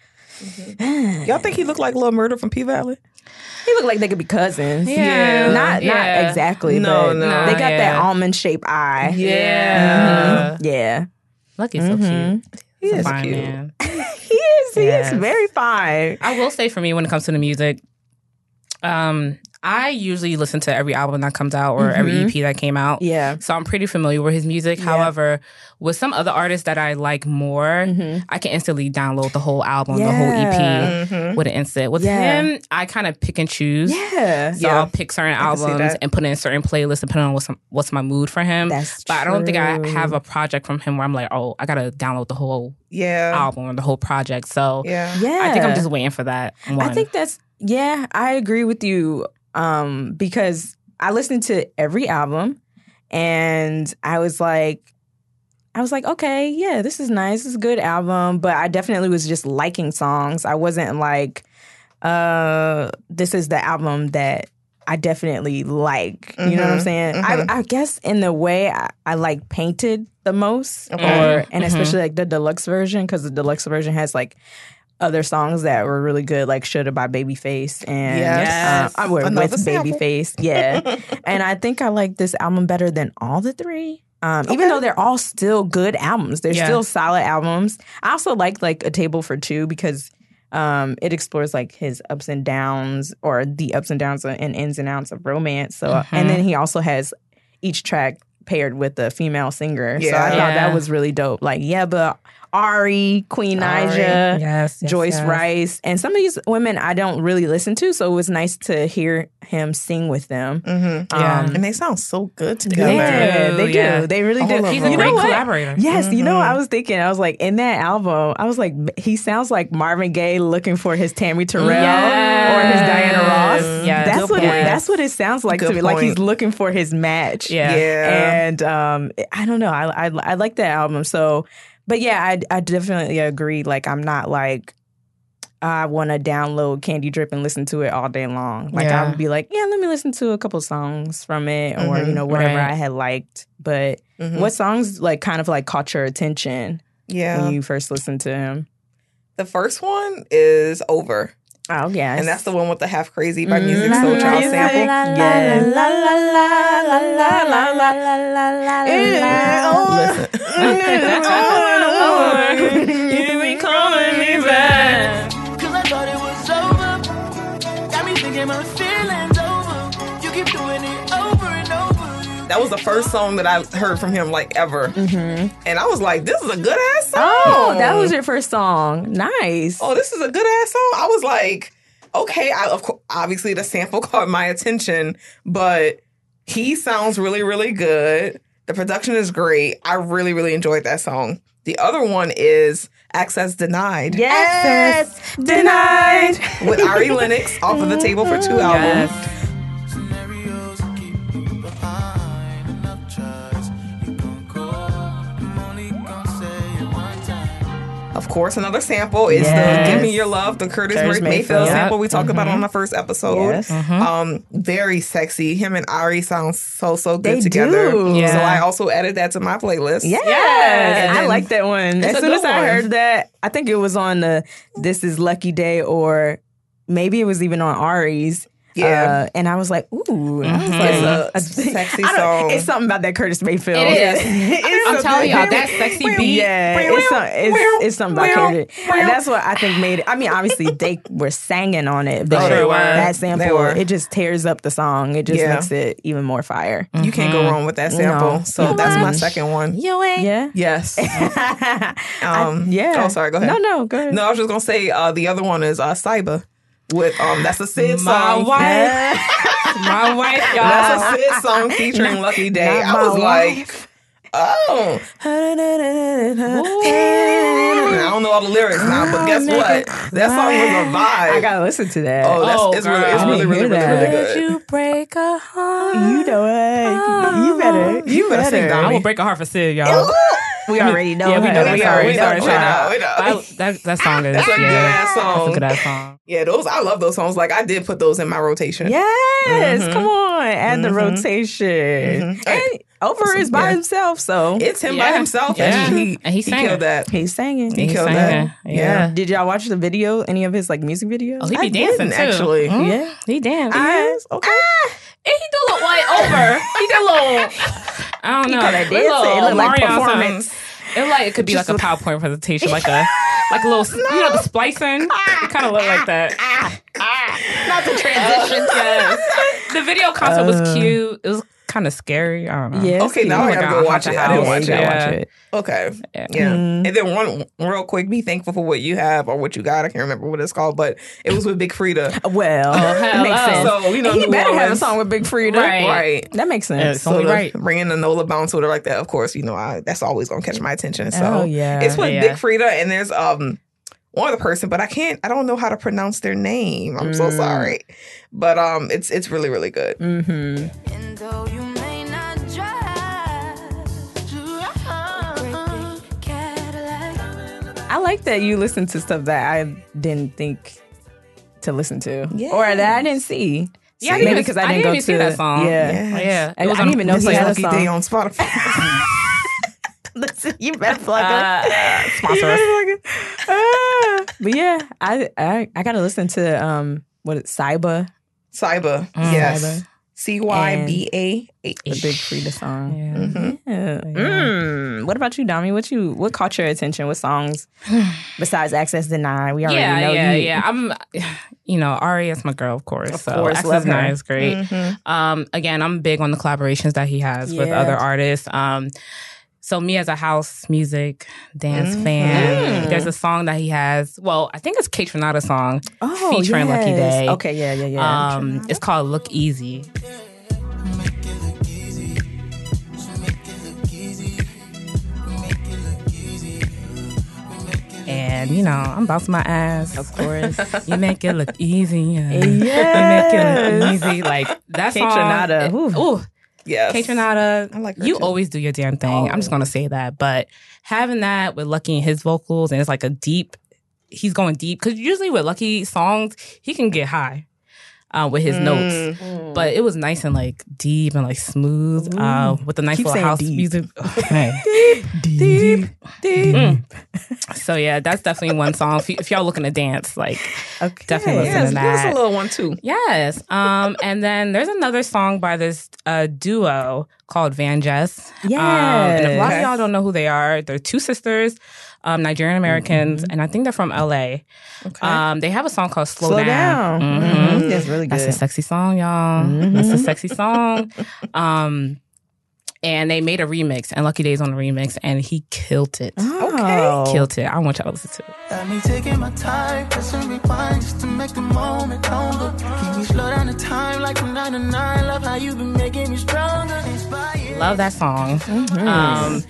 Mm-hmm. Y'all think he looked like Little Murder from P Valley? He look like they could be cousins. Yeah. Not Yeah. not exactly. No, but no. They got that almond shaped eye. Yeah. Mm-hmm. Yeah. Lucky's so mm-hmm. cute. He He's a is fine cute. man. He is. He Yes. is very fine. I will say for me when it comes to the music, um, I usually listen to every album that comes out or every mm-hmm. EP that came out. Yeah. So I'm pretty familiar with his music. However, with some other artists that I like more, mm-hmm. I can instantly download the whole album, the whole Yeah. EP with an instant. With Yeah. him, I kind of pick and choose. Yeah. So Yeah. I'll pick certain albums and put in certain playlists depending on what's what's my mood for him. That's but I don't think I have a project from him where I'm like, oh, I gotta download the whole Yeah. album or the whole project. So Yeah. Yeah. I think I'm just waiting for that. One. I think that's yeah, I agree with you. Um, because I listened to every album and I was like I was like, okay, yeah, this is nice. This is a good album. But I definitely was just liking songs. I wasn't like, uh, this is the album that I definitely like. You know what I'm Mhm, saying? mhm. I, I guess in the way I, I like painted the most, Okay. or and Mhm. especially like the deluxe version because the deluxe version has like other songs that were really good, like "Shoulda" by Babyface and Yes. uh, I were Another with sample. Babyface, yeah. and I think I like this album better than all the three. Um, Even though they're all still good albums, they're Yeah. still solid albums. I also like like a table for two because um, it explores like his ups and downs or the ups and downs and ins and outs of romance. So, Mhm. and then he also has each track paired with a female singer. So I Yeah. thought Yeah. that was really dope. Like, yeah, but Ari, Queen Ari. Naija, yes, yes, Joyce yes. Wrice, and some of these women I don't really listen to. So it was nice to hear him sing with them. Mm-hmm. Yeah. Um, And they sound so good together. yeah, they do. yeah. They really All do. He's a You great know what? collaborator. Yes, you know, Mhm. I was thinking, I was like, in that album, I was like, he sounds like Marvin Gaye looking for his Tammy Terrell or his Diana Ross. Yes. That's Good what it, that's what it sounds like to Good me. Like he's looking for his match. Yeah. Yeah. And um, I don't know. I, I I like that album. So, but yeah, I I definitely agree. Like I'm not like I want to download Candy Drip and listen to it all day long. Like I would be like, yeah, let me listen to a couple songs from it, or Mhm, you know whatever right. I had liked. But Mhm. what songs like kind of like caught your attention Yeah. when you first listened to him? The first one is Over. Oh yeah, and that's the one with the half crazy by Musiq mm-hmm. Soul Child sample. Listen. Cause I thought it was over. Got me thinking That was the first song that I heard from him like ever. Mm-hmm. And I was like, this is a good ass oh, song. Oh, that was your first song. Nice. oh, this is a good ass song. I was like, okay, I, of course, obviously the sample caught my attention, but he sounds really, really good. The production is great. I really, really enjoyed that song. The other one is Access Denied Yes, denied. with Ari Lennox off of the Table for Two album. Yes. Course, another sample is Yes. the "Give Me Your Love," the Curtis, Curtis Mayfield, Mayfield. sample we talked about Mhm. on the first episode. Yes. Um, very sexy. Him and Ari sound so so good They together. do. Yeah. So I also added that to my playlist. Yes, And I like that one. As soon as I one. heard that, I think it was on the "This Is Lucky Daye" or maybe it was even on Ari's. Yeah. Uh, and I was like, ooh, I was Mhm. like, It's a I- sexy song. It's something about that Curtis Mayfield. It is. It's I'm something- telling y'all, that sexy beat. Yeah, it's, some, it's, it's something about Curtis. And that's what I think made it. I mean, obviously they were singing on it, but Oh, that sample were. it just tears up the song. It just Yeah. makes it even more fire. You can't go wrong with that sample. Mm-hmm. No. So You that's my second one. You ain't. Yeah. Yes. I- Um, yeah. Oh, sorry. Go ahead. No, no, go ahead. No, I was just gonna say uh, the other one is uh, CYBAH with um that's a Syd song. My song. wife. My wife, y'all. That's a Syd song featuring Lucky Daye. not I was my like, oh. I don't know all the lyrics now, but guess what? That song was a vibe. I gotta listen to that. oh, that's Oh, it's really, it's girl. really, I really, didn't really, really that. good. you break a heart? you know it. You better. You better sing, better. I will break a heart for Syd, y'all. We already know. Yeah, we know. We know, sorry, know, we know, we know. That, that, that song is That's a good-ass That's song. a good ass song. Yeah, those I love those songs. Like I did put those in my rotation. Yes, Mhm. come on, add the Mhm. rotation. Mhm. And Over is by Yeah. himself, so It's him Yeah. by himself, Yeah. and he, And he he sang killed it. that. he's singing. He He's killed singing. that. Yeah. Did y'all watch the video? Any of his like music videos? Oh, he I be dancing didn't, too. actually. Mhm. Yeah. He danced. Okay. And he do a little white over. He did a little. I don't know. call that a dancing? It look like performance. something. It like it could be like a PowerPoint presentation, like a like a little, you know, the splicing. It kind of looked like that. Ah, ah. Not the transition. Yes. The video concept was cute. It was kind of scary. I don't know. Yes. Okay, now Oh I my gotta go watch it. I didn't watch it. it. Yeah. Watch it. Okay. Yeah. Yeah. Mm-hmm. And then one real quick, be thankful for what you have or what you got. I can't remember what it's called, but it was with Big Freedia. Well, hell makes sense. So, you know, And he New better have a song with Big Freedia. Right. Right. That makes sense. It's only the- right. Bringing the Nola bounce with her like that, of course, you know, I, that's always gonna catch my attention. So Oh, yeah. it's with Yeah. Big Freedia, and there's um one other person, but I can't, I don't know how to pronounce their name. I'm so Mm. sorry, but um, it's it's really really good. Mm-hmm. I like that you listen to stuff that I didn't think to listen to, Yeah. or that I didn't see. Yeah, I maybe because I I didn't didn't go even to see that song. Yeah, Yes. Yeah. I, It was I didn't even know It's he like had a Lucky song. Day on Spotify. Listen, you better plug Uh, it. sponsor us. Ah. but yeah, I I, I got to listen to um what is CYBAH. CYBAH, Mm. yes, CYBAH. C Y B A the Big Freedia song. Yeah. Mhm. Yeah. Mm. What about you, Dami? What you what caught your attention? What songs besides Access Denied? We already yeah, know yeah, you. yeah. I'm, you know, Ari is my girl, of course. Of so course, Access Denied is great. Mhm. Um, again, I'm big on the collaborations that he has with other artists. Um, so me as a house music dance Mm-hmm. fan, there's a song that he has. Well, I think it's Kaytranada's song Oh, featuring Lucky yes. Day. Okay, yeah, yeah, yeah. Um, it's called Look Easy. And you know, I'm bouncing my ass. of course. You make it look easy. Yeah. Yes. You make it look easy. Like that Kate song. Renata, it- ooh. Yes, Kaytranada. I like you too. always do your damn thing. I'm just gonna say that. But having that with Lucky and his vocals, and it's like a deep. He's going deep because usually with Lucky songs, he can get high uh, with his notes. Mm. But it was nice and like deep and like smooth uh, with the nice Keep little house deep. music. Okay. deep, deep. deep. Mm. So yeah, that's definitely one song. If, y- if y'all looking to dance, like Okay. Definitely listen to give us a little one too. Yes. Um, and then there's another song by this uh, duo called VanJess. Um, and if a lot of y'all don't know who they are, they're two sisters, um, Nigerian Americans, and I think they're from LA. Okay. Um, they have a song called Slow, Slow down. Mhm. Mhm. That's really good. That's a sexy song, y'all. That's a sexy song. Um, and they made a remix, and Lucky Daye's on the remix, and he killed it. Oh. Killed it. I want y'all to listen to it. Got me taking my time, pressing rewind just to make the moment longer. Can you slow down the time like from nine to nine? Love how you been making me stronger. Inspired. Love that song. Mm-hmm. Um,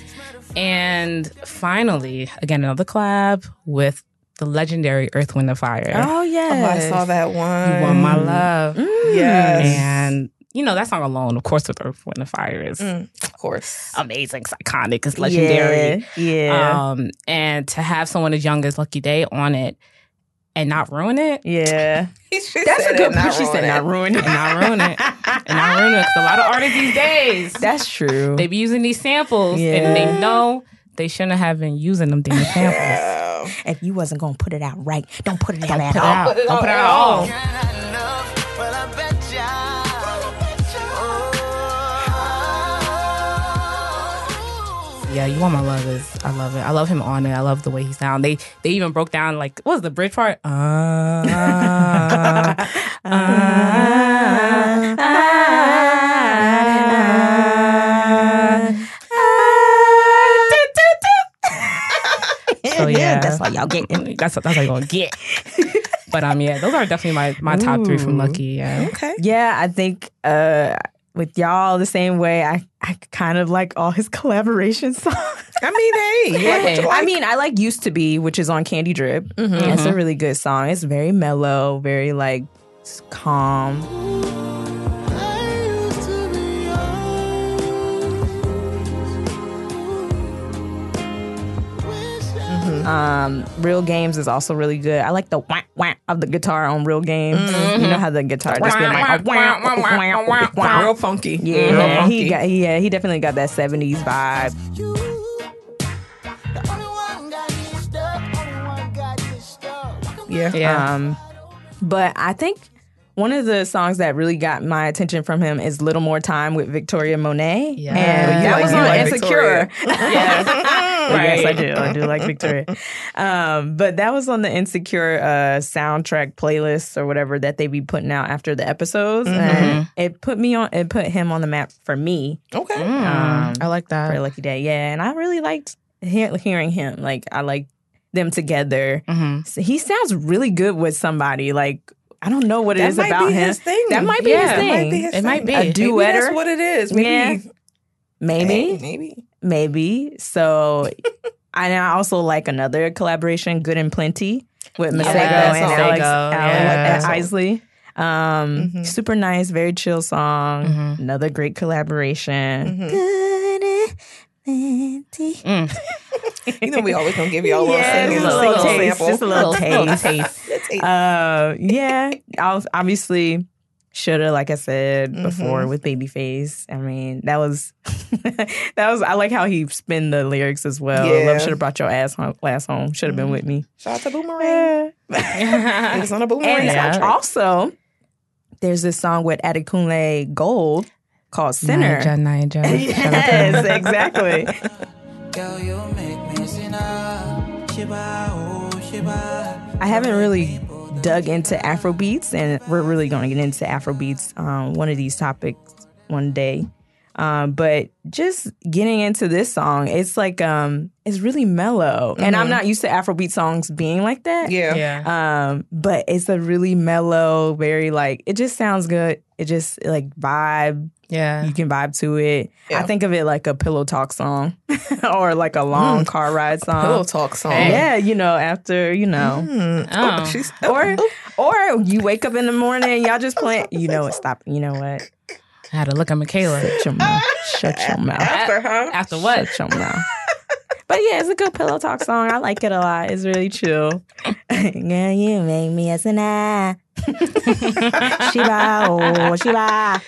and finally, again, another collab with the legendary Earth, Wind, and Fire. Oh Oh. I saw that one. You want my love. Yes. And, you know, that song alone, of course, with Earth, Wind, and Fire is Mm, of course. amazing. It's iconic. It's legendary. Yeah. yeah. Um, and to have someone as young as Lucky Daye on it and not ruin it, yeah. That's a good it, not She said ruin not ruin it. and not ruin it, and not ruin it, because a lot of artists these days, That's true. they be using these samples Yeah. and they know they shouldn't have been using them damn samples. If you wasn't gonna put it out right, don't put it out at it all. out. Don't put it out at all. Can I love? Yeah, you want my love is I love it. I love him on it. I love the way he sound. They they even broke down like what was the bridge part? Uh, uh, So yeah, that's all y'all get. That's that's how you gonna get. but um, yeah, those are definitely my my top three from Ooh. Lucky. Yeah. Okay. Yeah, I think uh with y'all the same way. I I kind of like all his collaboration songs. I mean, hey, you like I mean, I like "Used to Be," which is on Candy Drip. Mm-hmm. It's a really good song. It's very mellow, very like s- calm. Um, Real Games is also really good. I like the wah wah of the guitar on Real Games. You know how the guitar just be like. Real funky. Real Yeah, funky. he got yeah, he definitely got that 70s vibe. You, the only one got me stuck, only one got me stuck. yeah. Yeah. Um, but I think one of the songs that really got my attention from him is "Little More Time" with Victoria Monet. Yeah. and You that like- was you on like Insecure. Victoria. Yes, I do. I do like Victoria. Um, but that was on the Insecure uh, soundtrack playlist or whatever that they be putting out after the episodes, and it put me on. It put him on the map for me Okay. um, I like for that. Lucky Daye. Yeah, and I really liked hear, hearing him. Like I like them together. hmm So he sounds really good with somebody. Like I don't know what it That is might about be him. his thing. That might be Yeah, his it thing. Might be his It might be. A Maybe duetter. that's what it is. Maybe. Yeah. Maybe, Hey, maybe. Maybe. So, and I also like another collaboration, "Good and Plenty," with Masego that and. Alex, Alex yeah. Isley. Um, Mhm. super nice, very chill song. Mhm. Another great collaboration. Mhm. Good and plenty. Mm. You know, we always gonna give y'all a little Yeah, singing, just a singing little taste, sample. just a little taste. taste. Uh, yeah, I was obviously shoulda, like I said Mm-hmm. before, with Babyface. I mean, that was that was. I like how he spin the lyrics as well. Yeah. Love should have brought your ass home, last home. Should have been with me. Shout out to Boomerang. It was on a Boomerang and soundtrack. also, there's this song with Adekunle Gold called "Sinner." Niger, Niger. Yes, exactly. Girl, you make me sinner. Shiba, oh, Shiba. I haven't really dug into Afro beats, and we're really going to get into Afro beats um, one of these topics one day. Um, but just getting into this song, it's like um, it's really mellow, and I'm not used to Afrobeat songs being like that. Yeah. Yeah. Um, but it's a really mellow, very like it just sounds good. It just like vibe. Yeah. You can vibe to it. Yeah. I think of it like a pillow talk song or like a long car ride song. Pillow talk song. Yeah, you know, after you know, Mm. Oh. Oh, or or you wake up in the morning y'all just playing. You know what? Stop. You know what? I had to look at Mikala. Shut your mouth. Shut your mouth. after her. After what? Shut your mouth. But yeah, it's a good pillow talk song. I like it a lot. It's really chill. Girl, you make me a sinner. Shiba, oh, Shiba.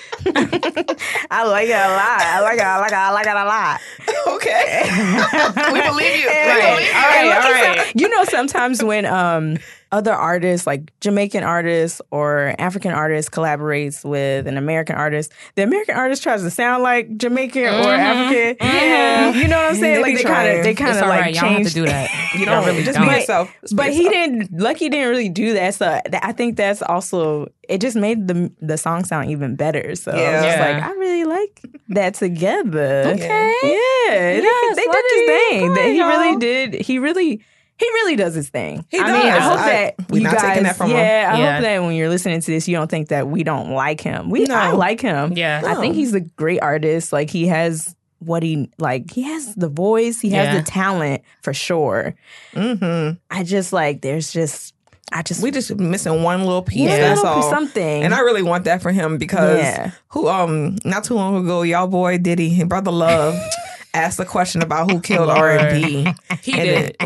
I like it a lot. I like it. I like it. I like it a lot. Okay. we believe you. And- We Right. believe you. All right, and look all at right. some- you know, sometimes when um other artists, like Jamaican artists or African artists, collaborates with an American artist, the American artist tries to sound like Jamaican or African. Yeah. You know what I'm saying? They like they kind of they kind of like right. Y'all don't have change to do that. You don't really just don't. be yourself. Just be But he didn't. Lucky didn't really do that. So I think that's also it. Just made the the song sound even better. So Yeah. I was just Yeah. like, I really like that together. Okay. Yeah, Yes, they, they did his thing. Go That ahead, he really y'all. did. He really. He really does his thing. He I mean, I does. hope I- that we you not guys, taking that from him. yeah, I Yeah. hope that when you're listening to this, you don't think that we don't like him. We, No. I like him. Yeah. I think he's a great artist. Like he has what he like. He has the voice. He has the talent for sure. Mhm. I just like there's just I just We just missing one little piece. Yeah, That's all. something. And I really want that for him because Yeah. who um not too long ago, y'all boy Diddy, brother Love, asked a question about who killed R and B. He did.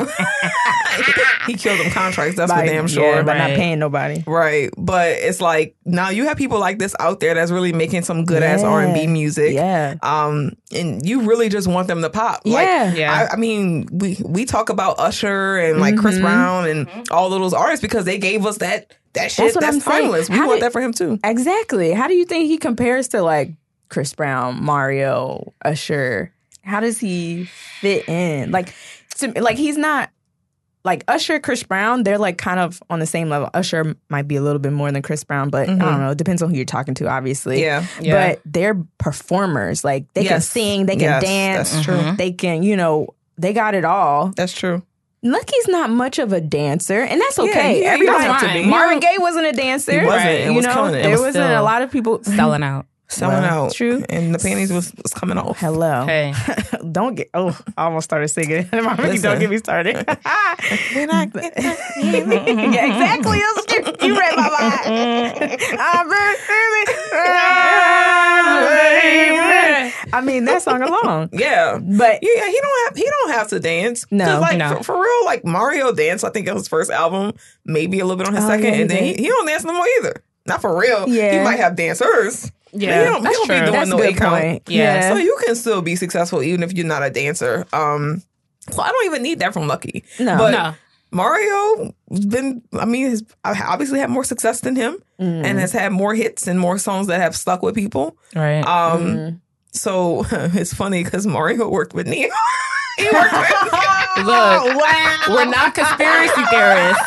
He killed them contracts. That's by, for damn sure. yeah, by not paying nobody. Right, but it's like now you have people like this out there that's really making some good ass Yeah. R and B music. Yeah. Um, and you really just want them to pop. Like, Yeah. Yeah. I, I mean, we we talk about Usher and like Chris Mhm. Brown and all of those artists because they gave us that that shit That's that's, what I'm saying. timeless. We How want did- that for him too. Exactly. How do you think he compares to like Chris Brown, Mario, Usher? How does he fit in? Like, to, like he's not like Usher, Chris Brown. They're like kind of on the same level. Usher might be a little bit more than Chris Brown, but I Mhm. don't know. It depends on who you're talking to, obviously. Yeah, Yeah. But they're performers. Like they can sing, they can Yes, dance, That's true. Mhm. they can, you know, they got it all. That's true. Lucky's not much of a dancer, and that's okay. he- he Everybody, doesn't have to be. Marvin Gaye wasn't a dancer. He wasn't, Right. and You was know, killing it. there was wasn't still a lot of people Selling out. Selling Well, out. true. And the panties was, was coming off. Hello. Hey. don't get. Oh, I almost started singing. Marvin, Listen. don't get me started. We're not- yeah, exactly. That's true. You read my mind. I'm very- I I mean, that song alone. Yeah. But Yeah, he don't have he don't have to dance. No. 'Cause, like No. For, for real, like Mario danced. I think it was his first album, maybe a little bit on his Oh, second, yeah, and then he, did. he don't dance no more either. Not for real. Yeah. he might have dancers. But Yeah, he don't, that's he don't true. be doing that's no a eight good count. point. Yeah. So you can still be successful even if you're not a dancer. Um, so I don't even need that from Lucky. No. but no. Mario has been. I mean, has obviously had more success than him, Mm. and has had more hits and more songs that have stuck with people. Right. Um, Mm. so it's funny because Mario worked with Ne-Yo. he worked with. Look, we're not conspiracy theorists.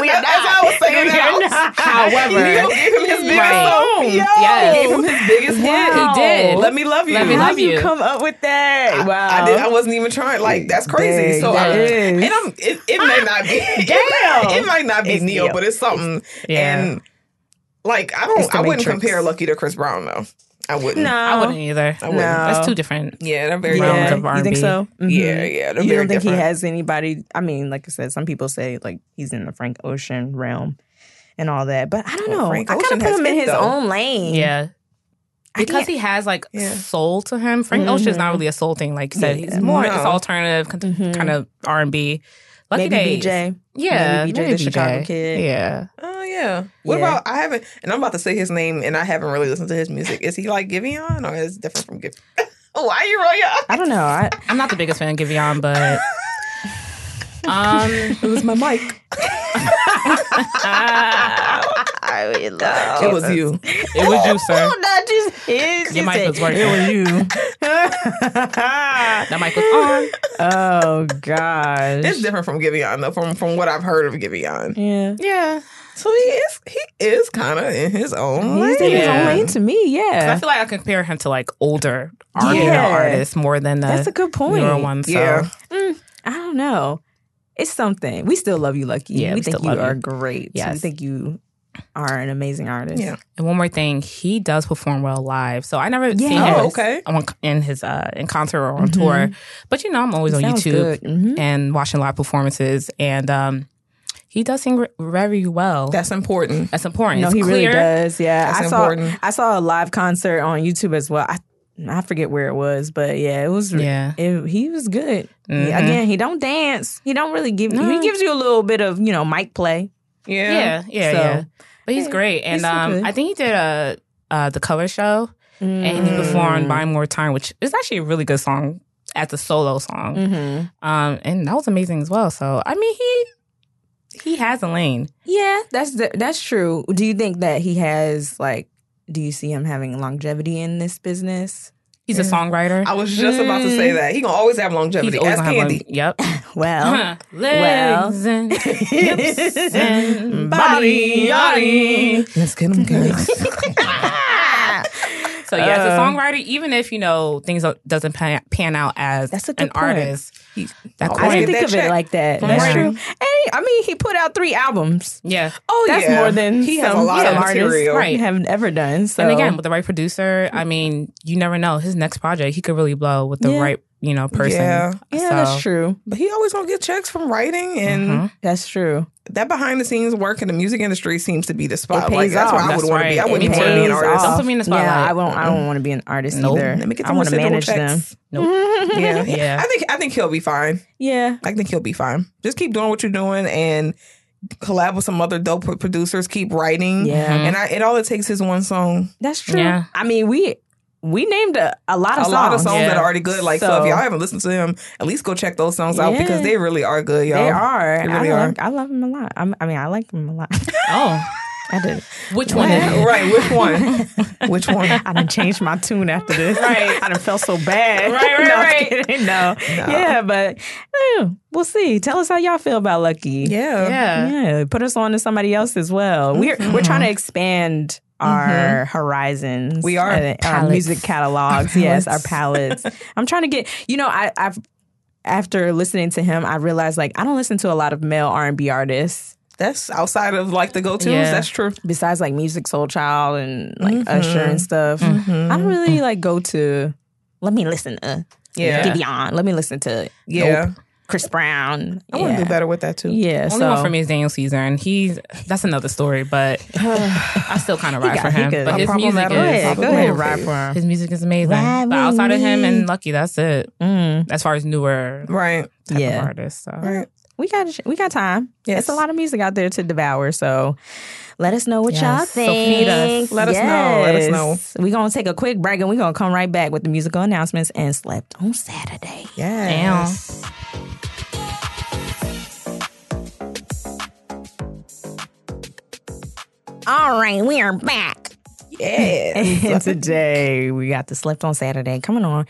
we, that's how I was saying that. However, Ne-Yo gave him his biggest Right. song. Yes. Gave him his biggest hit. He did. Let me love you. Let me love you you. come up with that? Wow. I did. I wasn't even trying. Like that's crazy. Dang, so that I, is. and I'm. It, it may ah, not be. Damn. It, might not be It's Ne-Yo, Ne-Yo. but it's something. Yeah. And like I don't. I wouldn't compare Lucky to Chris Brown though. I wouldn't. no. I wouldn't either. I wouldn't. No. That's two different. Yeah, they're very Realms Yeah, of R&B. You think so? Mhm. Yeah, yeah. They're You don't think different. he has anybody? I mean, like I said, some people say like he's in the Frank Ocean realm and all that, but I don't Well, know. Frank I kind of put him in his though. own lane. Yeah. Because he has like Yeah. soul to him. Frank Ocean's not really a soul thing, like you said. Yeah. He's more No. it's alternative, Mhm. kind of R and B. Lucky maybe Days. BJ. Yeah, Maybe BJ, the Chicago kid. Yeah. Oh yeah. What Yeah. about I haven't and I'm about to say his name and I haven't really listened to his music. Is he like Giveon or is it different from Giveon? Why are you roll your? I don't know. I, I'm not the biggest fan of Giveon, but um, It was my mic. I would love. It was you. it was you, sir. Oh, not just his. Your She mic said, was working. It was you. That mic was on. oh gosh. It's different from Giveon though, from from what I've heard of Giveon. yeah. Yeah. So he is he is kind of in his own He's lane. in his own lane to me. Yeah. I feel like I compare him to like older R&B Yeah. artists more than the That's a good point. newer ones. So. Yeah. I don't know. It's something. We still love you, Lucky. Yeah, we, we think still you love are you. great. We think you are an amazing artist. Yeah. And one more thing, he does perform well live. So I never Yeah. seen him Oh, okay. on, in his uh, in concert or on tour. But you know, I'm always on YouTube good. Mhm. and watching live performances, and um, he does sing re- very well. That's important. That's important. No, it's he clear. really does. Yeah, That's I saw. important. I saw a live concert on YouTube as well. I, I forget where it was, but yeah, it was. Yeah. it, he was good. Mhm. Yeah, Again, he don't dance. He don't really give. No. He gives you a little bit of you know mic play. Yeah. Yeah, yeah, So, yeah. But he's yeah, great, and he's so um, good. I think he did a uh, the color show, and he performed "Buy More Time," which is actually a really good song as a solo song. Mm-hmm. Um, and that was amazing as well. So I mean, he he has a lane. Yeah, that's the, that's true. Do you think that he has like? Do you see him having longevity in this business? He's a mm. songwriter. I was just about to say mm. that. He gonna always have longevity. He's always Ask gonna have Candy. one. Yep. Well, Legs and hips and Body, body. Let's get him, guys. So yeah, as a Uh, songwriter, even if you know things don't- doesn't pan, pan out as That's a good an point. artist, that always I didn't think of check it like that. That's writing. true. And I mean, he put out three albums. yeah. Oh yeah. That's yeah. more than he has some, a lot of artists material. Right. have ever done. So And again, with the right producer, I mean, you never know. His next project, he could really blow with the Yeah. right, you know, person. Yeah. yeah, So- that's true. But he always gonna get checks from writing and Mhm. That's true. that behind the scenes work in the music industry seems to be the spot. Like that's off. where I That's would want to be. I right. wouldn't want to be an artist. Don't put me in the spotlight. Yeah, I won't. I don't want to be an artist Nope. either. Let me get I want to residual manage them. checks. Nope. Yeah. Yeah. I think I think he'll be fine. Yeah, I think he'll be fine. Just keep doing what you're doing and collab with some other dope producers. Keep writing. Yeah. And I, and all it takes is one song. that's true. Yeah. I mean, we we named a, a lot of a songs. lot of songs Yeah. that are already good. Like so, So- if y'all haven't listened to him, at least go check those songs out because they really are good, y'all. They are. They really I, are. Like, I love them a lot. I'm, I mean, I like them a lot. Oh, I did. which one Yeah, right. Which one? Which one? I didn't change my tune after this. Right. I didn't felt so bad. Right, right, no, I'm right. kidding. No. Yeah, but eh, we'll see. Tell us how y'all feel about Lucky. Yeah. Yeah. Yeah. Put us on to somebody else as well. We're we're trying to expand our horizons. We are. uh, our music catalogs. yes, our palettes. I'm trying to get. You know, I, I've after listening to him, I realized like I don't listen to a lot of male R and B artists. That's outside of like the go tos. Yeah. That's true. besides like Musiq Soulchild and like Usher and stuff, I don't really like go to. Let me listen to Yeah. Giveon. Let me listen to Yeah. Nope. Chris Brown. I want to do better with that too. Yeah, Only so one for me is Daniel Caesar, and he's that's another story. But I still kind of ride got- for him. But his I'm music is ahead, go ahead, ride for him. his music is amazing. Ride But with outside of him and Lucky, that's it. Mm, As far as newer Right. type Yeah. of artists. So. Right. we got we got time. Yes. It's a lot of music out there to devour. So let us know what y'all Yes. So think. feed us. Let us know. Let us know. We're gonna take a quick break and we're gonna come right back with the musical announcements and slept on Saturday. Yes. All right, we are back. Yes. and today we got the slept on Saturday coming on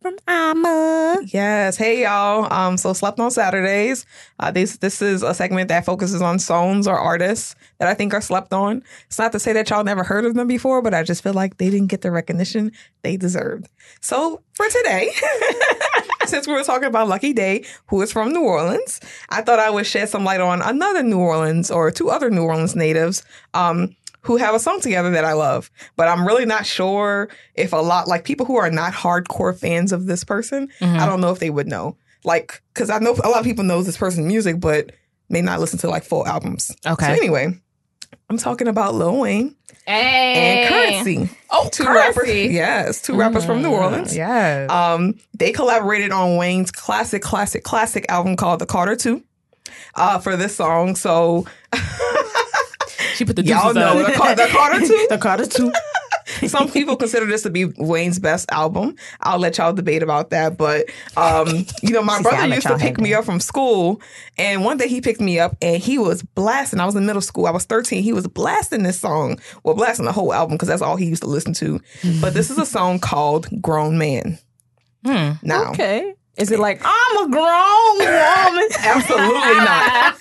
from Ama. Yes. Hey y'all. Um, so slept on Saturdays. Uh, this this is a segment that focuses on songs or artists that I think are slept on. It's not to say that y'all never heard of them before, but I just feel like they didn't get the recognition they deserved. So for today, since we were talking about Lucky Daye, who is from New Orleans, I thought I would shed some light on another New Orleans or two other New Orleans natives. Um, who have a song together that I love. But I'm really not sure if a lot, like people who are not hardcore fans of this person, I don't know if they would know. Like, because I know a lot of people know this person's music, but may not listen to like full albums. Okay. So anyway, I'm talking about Lil Wayne and Curren$y. Oh, Two Curren$y. rappers. Yes, two rappers from New Orleans. Yes. Um, they collaborated on Wayne's classic, classic, classic album called The Carter 2 uh, for this song. So she put the y'all know the, Car- the Carter 2. The Carter two. Some people consider this to be Wayne's best album. I'll let y'all debate about that. But um, you know, my brother used to pick me that." up from school, and one day he picked me up and he was blasting. I was in middle school. I was 13. He was blasting this song. Well, blasting the whole album because that's all he used to listen to. But this is a song called Grown Man. Hmm. Now, Okay. Is it like I'm a grown woman? absolutely not.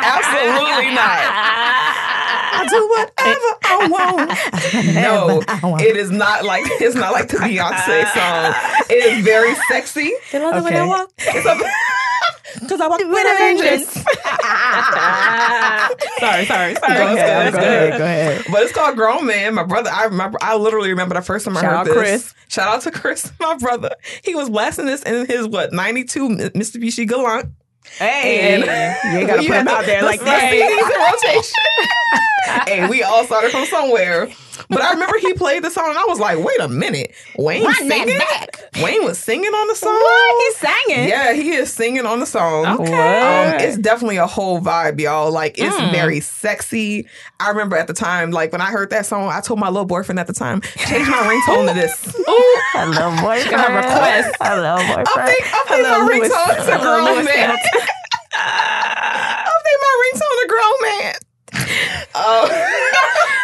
absolutely not. I do whatever I want. No, I want. it is not like it's not like the Beyonce song. It is very sexy. Okay. It's a- Because I want with a vengeance. sorry, sorry, sorry. Go ahead, go go ahead. ahead. Go ahead. But it's called Grown Man. My brother, I remember, I literally remember the first time I heard this. Shout heard out this. Chris. Shout out to Chris, my brother. He was blasting this in his what ninety two Mitsubishi Galant. Hey, And- you ain't gotta put him out there like that. CDs in rotation. hey, we all started from somewhere. But I remember he played the song, and I was like, "Wait a minute, Wayne Run singing? back. Wayne was singing on the song. What? He's singing. Yeah, he is singing on the song. Okay. Um, it's definitely a whole vibe, y'all. Like it's Mm. very sexy. I remember at the time, like when I heard that song, I told my little boyfriend at the time, change my ringtone to this. Hello, boyfriend. a request. Hello, boyfriend. Update, update Hello, my ringtone to Hello, grown man. update my ringtone to grown man. Oh.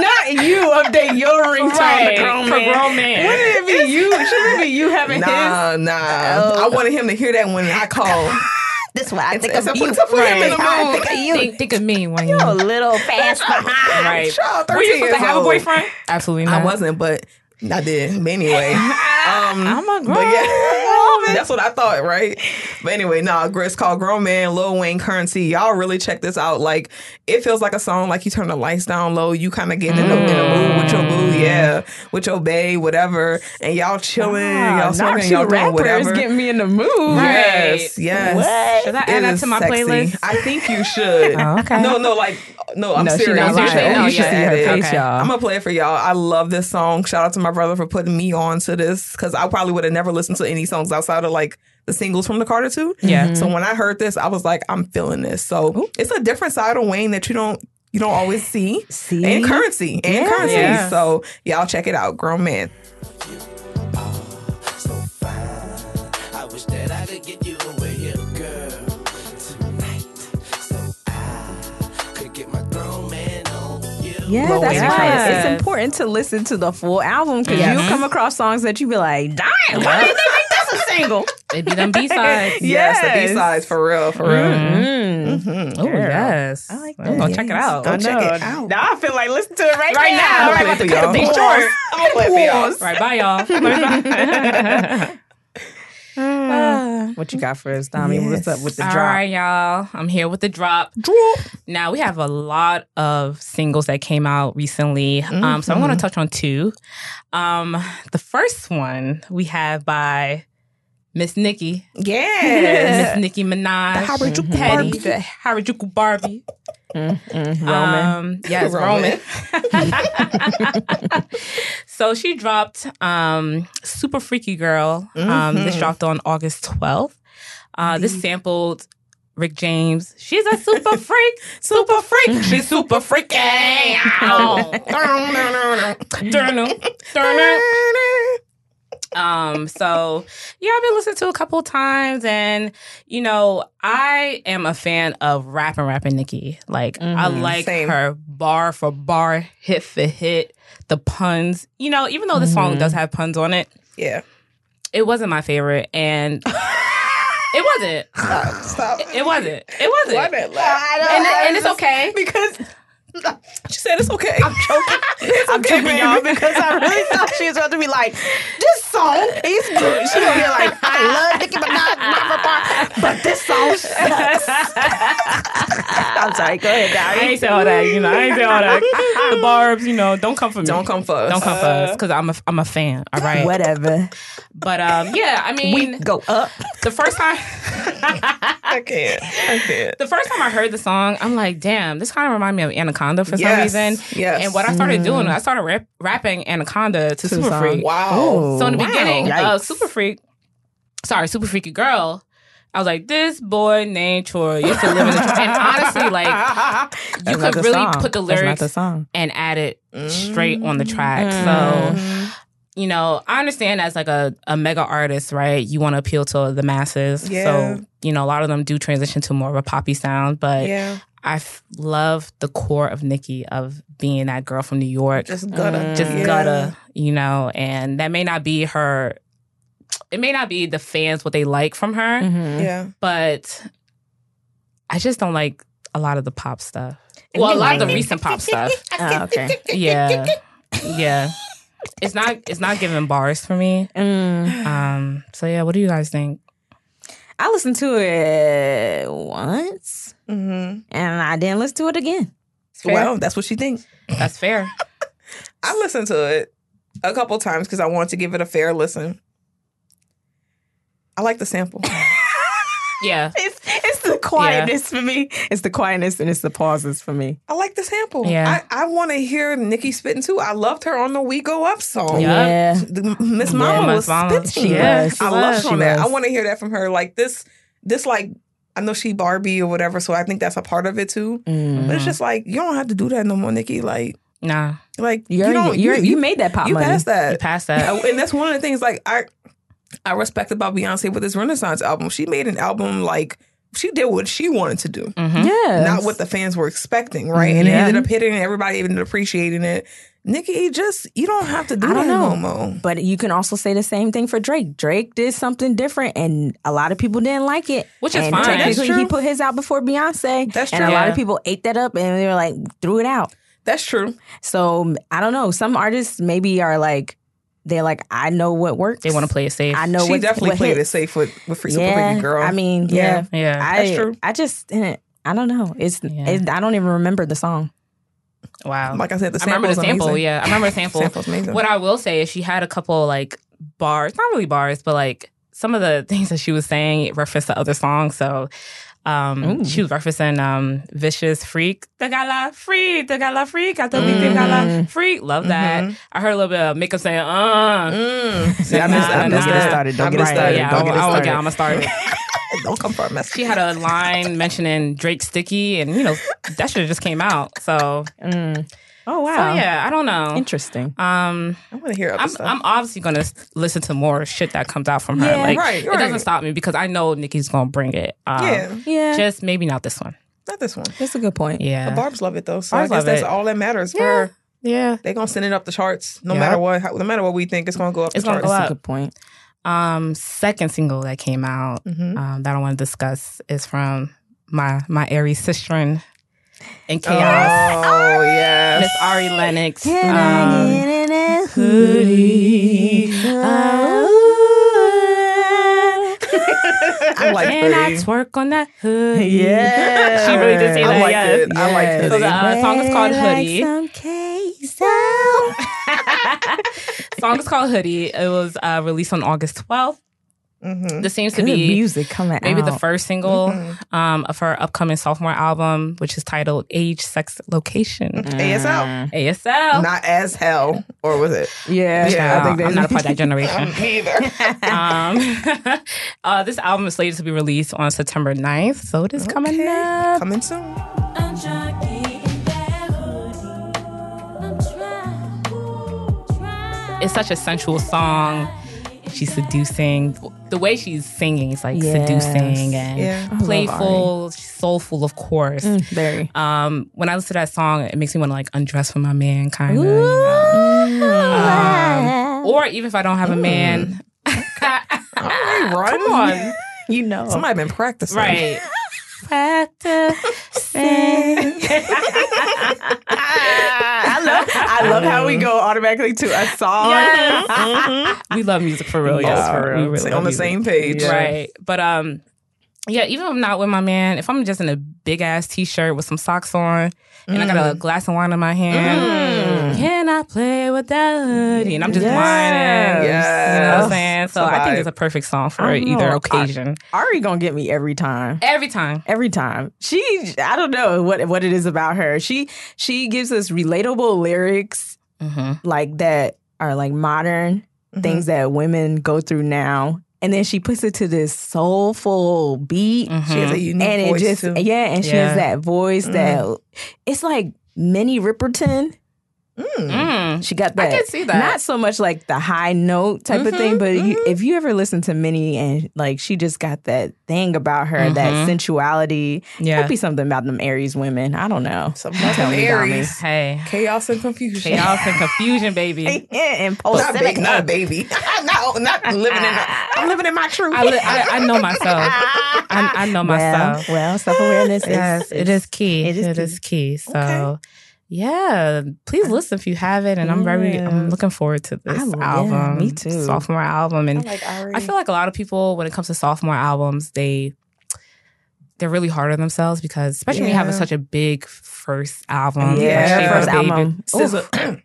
Not you update your ringtone Right, to grown for man. grown man. Wouldn't it be you? Shouldn't it be you having his? Nah, nah. I wanted him to hear that when I called. This is what I think It's of a- you. it's a put him in the I think of you. Think, think of me when You're you a little fast behind. right. Child, Were you 13 supposed to years have a boyfriend? Absolutely not. I wasn't, but I did. But anyway. Um, I'm a grown But yeah, that's what I thought, right? But anyway, nah, it's called Grown Man, Lil Wayne Curren$y. Y'all really check this out. Like, it feels like a song like you turn the lights down low, you kind of get in, the, in the mood with your boo, yeah, with your bae, whatever, and y'all chilling, Ah, y'all smoking, y'all doing rappers whatever. getting me in the mood. Yes, yes. What? Should I It add that is to my sexy. playlist? I think you should. Oh, okay. No, no, like, no, I'm No, serious. You should- Oh, You should yeah, see her face, Okay. y'all. I'm gonna play it for y'all. I love this song. Shout out to my brother for putting me on to this because I probably would have never listened to any songs outside of like the singles from the Carter Two. Yeah. Mm-hmm. So when I heard this, I was like, I'm feeling this. So it's a different side of Wayne that you don't you don't always see. See? And Curren$y. And Yeah. Curren$y. Yeah. So y'all check it out. Grown man. Yeah, Lil that's why Curren$y. it's important to listen to the full album because Mhm. you come across songs that you be like, "Damn, why did they make this a single?" It'd be them B sides. Yes, the B sides for real, for real. mm-hmm Oh yes. I like I'm that. gonna check it out. Go check it out. Now I feel like listening to it right, now. Right now. now. I'm gonna play it for y'all. Be short. I'm gonna play it for y'all. Right, bye y'all. What you got for us, Dami? What's up with the All drop? right, y'all. I'm here with the drop. Drop. Now we have a lot of singles that came out recently. Um, so I'm Mm-hmm. going to touch on two. Um, the first one we have by Miss Nicki, Yes. Miss Nicki Minaj, The Harajuku Petty, Barbie. the Harajuku Barbie. Roman. Um, yes, Roman. Roman. so she dropped um, Super Freaky Girl. Um, this dropped on August 12th. Uh, this sampled Rick James. She's a super freak. super freak. She's super freaky. Um, so yeah, I've been listening to a couple of times, and you know, I am a fan of rap and rapping Nicki. Like, I like Same. her bar for bar, hit for hit, the puns. You know, even though the song does have puns on it, Yeah. it wasn't my favorite, and it wasn't. Stop. Stop. It wasn't. It wasn't. Why that laugh? And, and it's okay. because She said it's okay. I'm joking. I'm joking, y'all, because I really thought she was about to be like, this song is good. She gonna be like, I love Nicki Minaj, never bar, but this song sucks. I'm sorry. Go ahead, I ain't say all that, you know. I ain't say all that. The barbs, you know, don't come for me. Don't come for us. Don't come for us because I'm a I'm a fan. All right. Whatever. But um, yeah, I mean, We go up. the first time, I can't. I can't. the first time I heard the song, I'm like, damn, this kind of reminded me of Anaconda for Yes, some reason. yes. And what I started doing, I started rap- rapping Anaconda to Super song. Freak. Wow. So in the Wow. beginning of Yikes. Super Freak, sorry, Super Freaky Girl. I was like, this boy named Troy used to live in the and honestly, like you That's could really song. put the lyrics the song. and add it straight on the track. Mm. So, you know, I understand as like a, a mega artist, right? You want to appeal to the masses. Yeah. So, you know, a lot of them do transition to more of a poppy sound, but Yeah. I f- love the core of Nicki of being that girl from New York. Just gotta. just yeah. gotta, you know, and that may not be her. It may not be the fans what they like from her, Mm-hmm. Yeah. but I just don't like a lot of the pop stuff. Well, a lot of the recent pop stuff. Oh, okay. Yeah, yeah. It's not. It's not giving bars for me. Mm. Um. So yeah, what do you guys think? I listened to it once, Mm-hmm. and I didn't listen to it again. Well, that's what she thinks. That's fair. I listened to it a couple times because I wanted to give it a fair listen. I like the sample. Yeah. It's it's the quietness for me. It's the quietness and it's the pauses for me. I like the sample. Yeah. I, I want to hear Nicki spitting too. I loved her on the We Go Up song. Yeah. Yeah. Miss Mama Miss was Mama. spitting. She was. I loved her on that. I want to hear that from her. Like this, this like I know she Barbie or whatever, so I think that's a part of it too. Mm. But it's just like you don't have to do that no more, Nicki. Like, Nah. like You, you, don't. you, you, made that pop you money. passed that. You passed that. And that's one of the things like I I respect about Beyonce with this Renaissance album. She made an album like she did what she wanted to do, Mm-hmm. Yeah. not what the fans were expecting, right? And it ended up hitting, and everybody even appreciating it. Nicki, just you don't have to do I don't that know. no. But you can also say the same thing for Drake. Drake did something different, and a lot of people didn't like it. Which is and fine. That's Technically, true. he put his out before Beyonce. That's And true. a lot of people ate that up, and they were like, threw it out. That's true. So I don't know. Some artists maybe are like, they're like, I know what works. They want to play it safe. I know she what definitely what played it safe with with Free Super Yeah, Freaky Girl. I mean, yeah, Yeah. I, That's true. I just, I don't know. It's, Yeah. it, I don't even remember the song. Wow. like I said, the sample. I remember the sample. amazing. Yeah, I remember the sample. Sample's amazing. What I will say is she had a couple like bars, not really bars, but like some of the things that she was saying referenced to other songs. So um, she was referencing um, "Vicious Freak," "The Gala Freak," "The Gala Freak," "I thought we did Gala Freak." Love that. I heard a little bit of makeup saying, "Uh." Mm. See, I Nah, missed, I nah, missed nah. that. started. Don't I get it missed started. Yeah, Don't get it I, I, started. I'm gonna start. Don't come for a mess. She had a line mentioning Drake Sticky, and you know that should have just came out. So, Oh wow. so yeah, I don't know. Interesting. Um, I want to hear other I'm, stuff. I'm obviously going to listen to more shit that comes out from her. Yeah, like, right, It doesn't stop me because I know Nicki's going to bring it. Um, yeah, Yeah. Just maybe not this one. not this one. That's a good point. Yeah. The Barb's love it though, so Barbs I guess that's it. all that matters for Yeah. her. Yeah. They gonna send it up the charts, no Yep. matter what. how- No matter what we think, it's gonna go up It's the gonna charts. go That's a good point. Um, second single that came out Mhm. um, that I want to discuss is from my my Aries sister in Chaos, Oh yes. Miss Ari Lennox. Can Um, I get in a hoodie? I like Can I hoodie. twerk on that hoodie? Yeah. She really did say I that. like yes. it. I like Yes. hoodie. So the uh, song is called Hoodie. Like some queso. song is called Hoodie. It was uh, released on August 12th. This seems to be music coming maybe the first single Mm-hmm. um, of her upcoming sophomore album, which is titled Age, Sex, Location. ASL. ASL. Not as hell, or was it? Yeah, Yeah, I think I'm not a part of that generation. Me either. um, uh, this album is slated to be released on September 9th, so it is coming up. Coming soon. It's such a sensual song. She's seducing. The way she's singing is like Yes. seducing and Yeah. Playful, soulful, of course. Mm, very. Um, when I listen to that song, it makes me want to like undress for my man, kind of. You know? um, or even if I don't have a man, Run. come on, You know, Somebody been practicing. right? I love, I love how we go automatically to a song. Mm-hmm. we love music for real, Yes, y'all. for real. We really on the music. same page. right? But um, yeah. Even if I'm not with my man, if I'm just in a big ass t-shirt with some socks on and I got a mm. glass of wine in my hand, mm. Can I play with that hoodie? And I'm just Yes. whining. Yes. You know what I'm saying? So It's a I think it's a perfect song for either know. occasion. Ari gonna get me every time. Every time. Every time. She I don't know what what it is about her. She she gives us relatable lyrics Mm-hmm. like that are like modern mm-hmm. things that women go through now. And then she puts it to this soulful beat. Mm-hmm. She has a unique And it voice just too. yeah, and she Yeah. has that voice that mm-hmm. it's like Minnie Riperton. Mm. mm. She got that. I can see that. Not so much like the high note type of thing, mm-hmm, but you, mm-hmm. if you ever listen to Minnie and like she just got that thing about her, that mm-hmm. sensuality. Yeah. Could be something about them Aries women. I don't know. Some Tell me about me. Aries. Hey. Chaos and confusion. Chaos and confusion, baby. and Not, post ba- not a baby. not, not living in. A, I'm living in my truth. I, li- I, I know myself. I, I know myself. well, self awareness. Yes, it is key. it is It key. is key. So, yeah, please listen if you haven't. And I'm very, I'm looking forward to this I- yeah, album. me too. Sophomore album, and like Ari. I feel like a lot of people, when it comes to sophomore albums, they they're really hard on themselves because, especially when you have such a big first album. Yeah, like first Baby. album. SZA.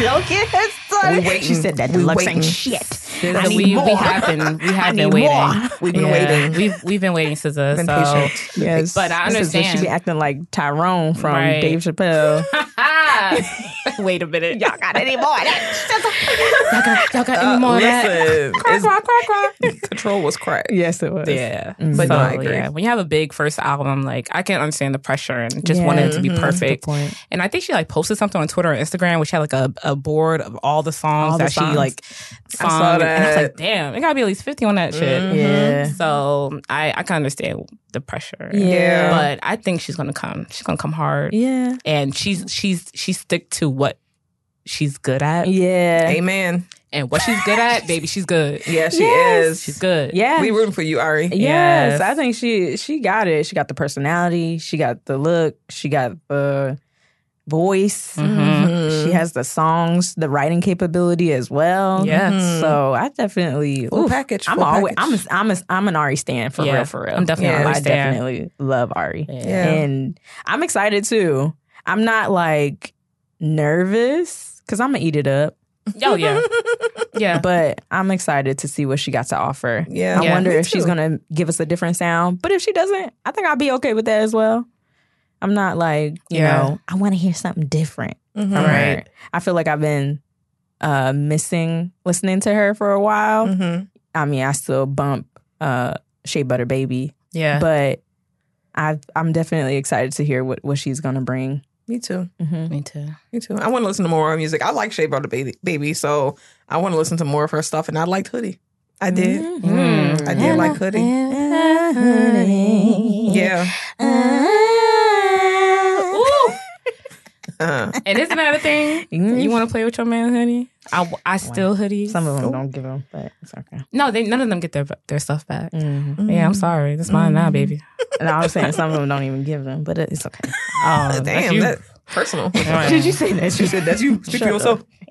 Look at. We waiting. She said that We deluxe ain't shit. SZA, I need we, we have been we have been waiting. more. We've been Yeah, waiting. We've we've been waiting, SZA. Been so patient. Yes, But I This is- She understand. be acting like Tyrone from Right. Dave Chappelle. Wait a minute. Y'all got any more? Y'all got, y'all got any more? Uh, listen, it's- Crack, crack, crack. control was cracked. yes, it was. Yeah. But so, no, I agree. yeah, when you have a big first album, like I can't understand the pressure and just wanting it to be mm-hmm. perfect. point. And I think she like posted something on Twitter or Instagram, which had like a, a board of all the songs All the that songs. she like I sung. saw And I was like, damn, it gotta be at least 50 on that shit. Mm-hmm. Yeah. So I, I can understand the pressure. Yeah. But I think she's gonna come. She's gonna come hard. Yeah. And she's she's she stick to what she's good at. Yeah. Amen. And what she's good at, baby, she's good. Yeah, she Yes. is. She's good. Yeah. We rooting for you, Ari. Yes, Yes. I think she she got it. She got the personality. She got the look. She got the voice. Mhm. She has the songs, the writing capability as well. Yes. So I definitely Full oof, package, I'm full always package. I'm a, I'm a, I'm an Ari stan for Yeah, real for real. I'm definitely an Ari I stan. definitely love Ari. Yeah. And I'm excited too. I'm not like nervous because I'm gonna eat it up, Oh yeah. Yeah. but I'm excited to see what she got to offer. Yeah. I Yeah. wonder Me if she's gonna give us a different sound. But if she doesn't, I think I'll be okay with that as well. I'm not like, you Yeah. know, I want to hear something different Mhm. Right. I feel like I've been uh missing listening to her for a while. Mhm. I mean, I still bump uh Shea Butter Baby, Yeah. but I I'm definitely excited to hear what what she's gonna bring. Me too. Me too. Me too. I want to listen to more of her music. I like Shea Butter Baby, baby, so I want to listen to more of her stuff. And I liked Hoodie. I did. Mm. I did like Hoodie. Yeah. Ooh. Uh, And isn't that a thing? You want to play with your man, hoodie? I, I still hoodies. Some of them don't give them, but it's okay. No, they none of them get their their stuff back. Mhm. Yeah, I'm sorry. That's mine now, baby. And I was saying some of them don't even give them, but it's okay. Oh, damn. That, personal. Did you say that? She said that's you. Speak for yourself.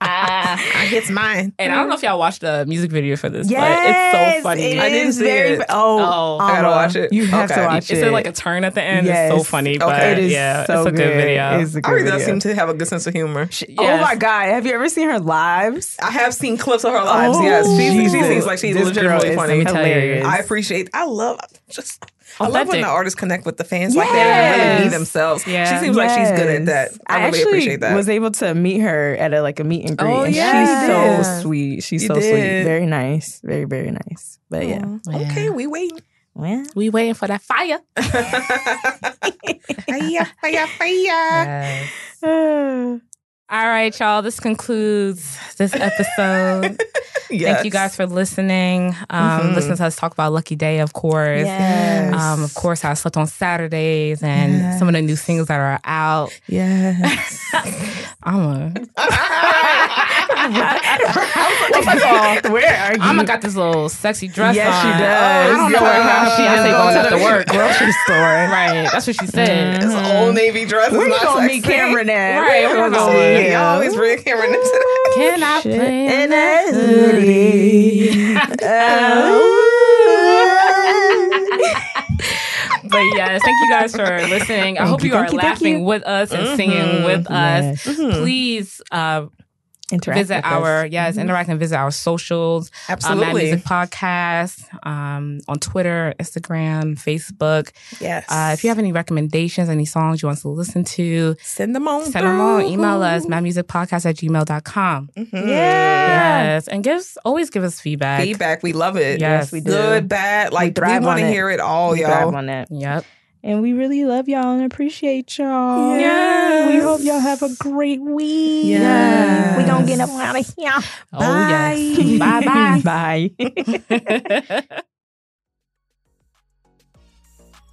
I gets mine. And I don't know if y'all watched the music video for this, Yes, but it's so funny. it I didn't is see very it. fu- Oh, Oh, I gotta Alma, watch it. You have Okay. to watch Is it. there like a turn at the end? It's so Yes. funny. Okay. But It is yeah, so it's a good, video. It's a good Ari does video. seem to have a good sense of humor. Oh Yes. my god! Have you ever seen her lives? I have seen clips of her lives. Oh, yes, she, she seems like she's This legitimately funny. hilarious. I appreciate. I love just. I love when the artists connect with the fans like that and really be themselves. Yeah. She seems like she's good at that. Yes. I, really appreciate that. was able to meet her at a like a meet and greet. Oh, and yeah, she's so sweet. She's You so sweet. Very nice. Very very nice. But yeah. okay, we wait. Well, We waiting for that fire. Fire, fire, fire. uh, All right, y'all. This concludes this episode. Thank you guys for listening. Um, Mhm. Listen to us talk about Lucky Daye, of course. yes. Um, of course, how I slept on Saturdays and some of the new singles that are out. Yes. I'm a, Where are you? I'm got this little sexy dress Yes, on. Yes, she does. I don't know how she I is going going to to work. grocery store. Right. That's what she said. It's an old navy dress. Where you gonna meet Cameron at? Right, Where you gonna meet See, him? you always bring Cameron into that. Can I play? in a hoodie. But yes, thank you guys for listening. I hope you, you, are you, laughing you. with us and singing with us. Yes. Please uh, Interact visit our us. yes, interact and visit our socials. Uh, Mad Absolutely. Music Podcast um, on Twitter, Instagram, Facebook. Yes. Uh, if you have any recommendations, any songs you want to listen to, send them on. send them on. Email us, madmusicpodcast at gmail.com. Mhm. Yeah. Yes. And give us, always give us feedback. Feedback. We love it. Yes, we do. Good, bad. Like we, thrive want to hear it all, We y'all. on that. Yep. And we really love y'all and appreciate y'all. Yes. We hope y'all have a great week. Yes. We gonna get up out of here. Oh, yes. Bye bye. Bye.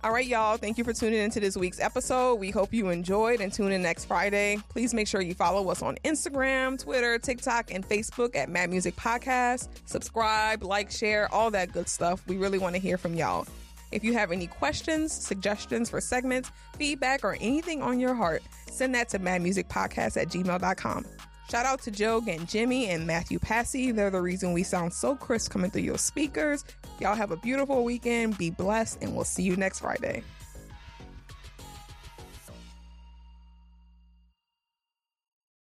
All right, y'all. Thank you for tuning into this week's episode. We hope you enjoyed and tune in next Friday. Please make sure you follow us on Instagram, Twitter, TikTok, and Facebook at Mad Music Podcast. Subscribe, like, share, all that good stuff. We really want to hear from y'all. If you have any questions, suggestions for segments, feedback, or anything on your heart, send that to madmusicpodcast at gmail.com. Shout out to Joe Gangemi and Mathew Passy. They're the reason we sound so crisp coming through your speakers. Y'all have a beautiful weekend. Be blessed, and we'll see you next Friday.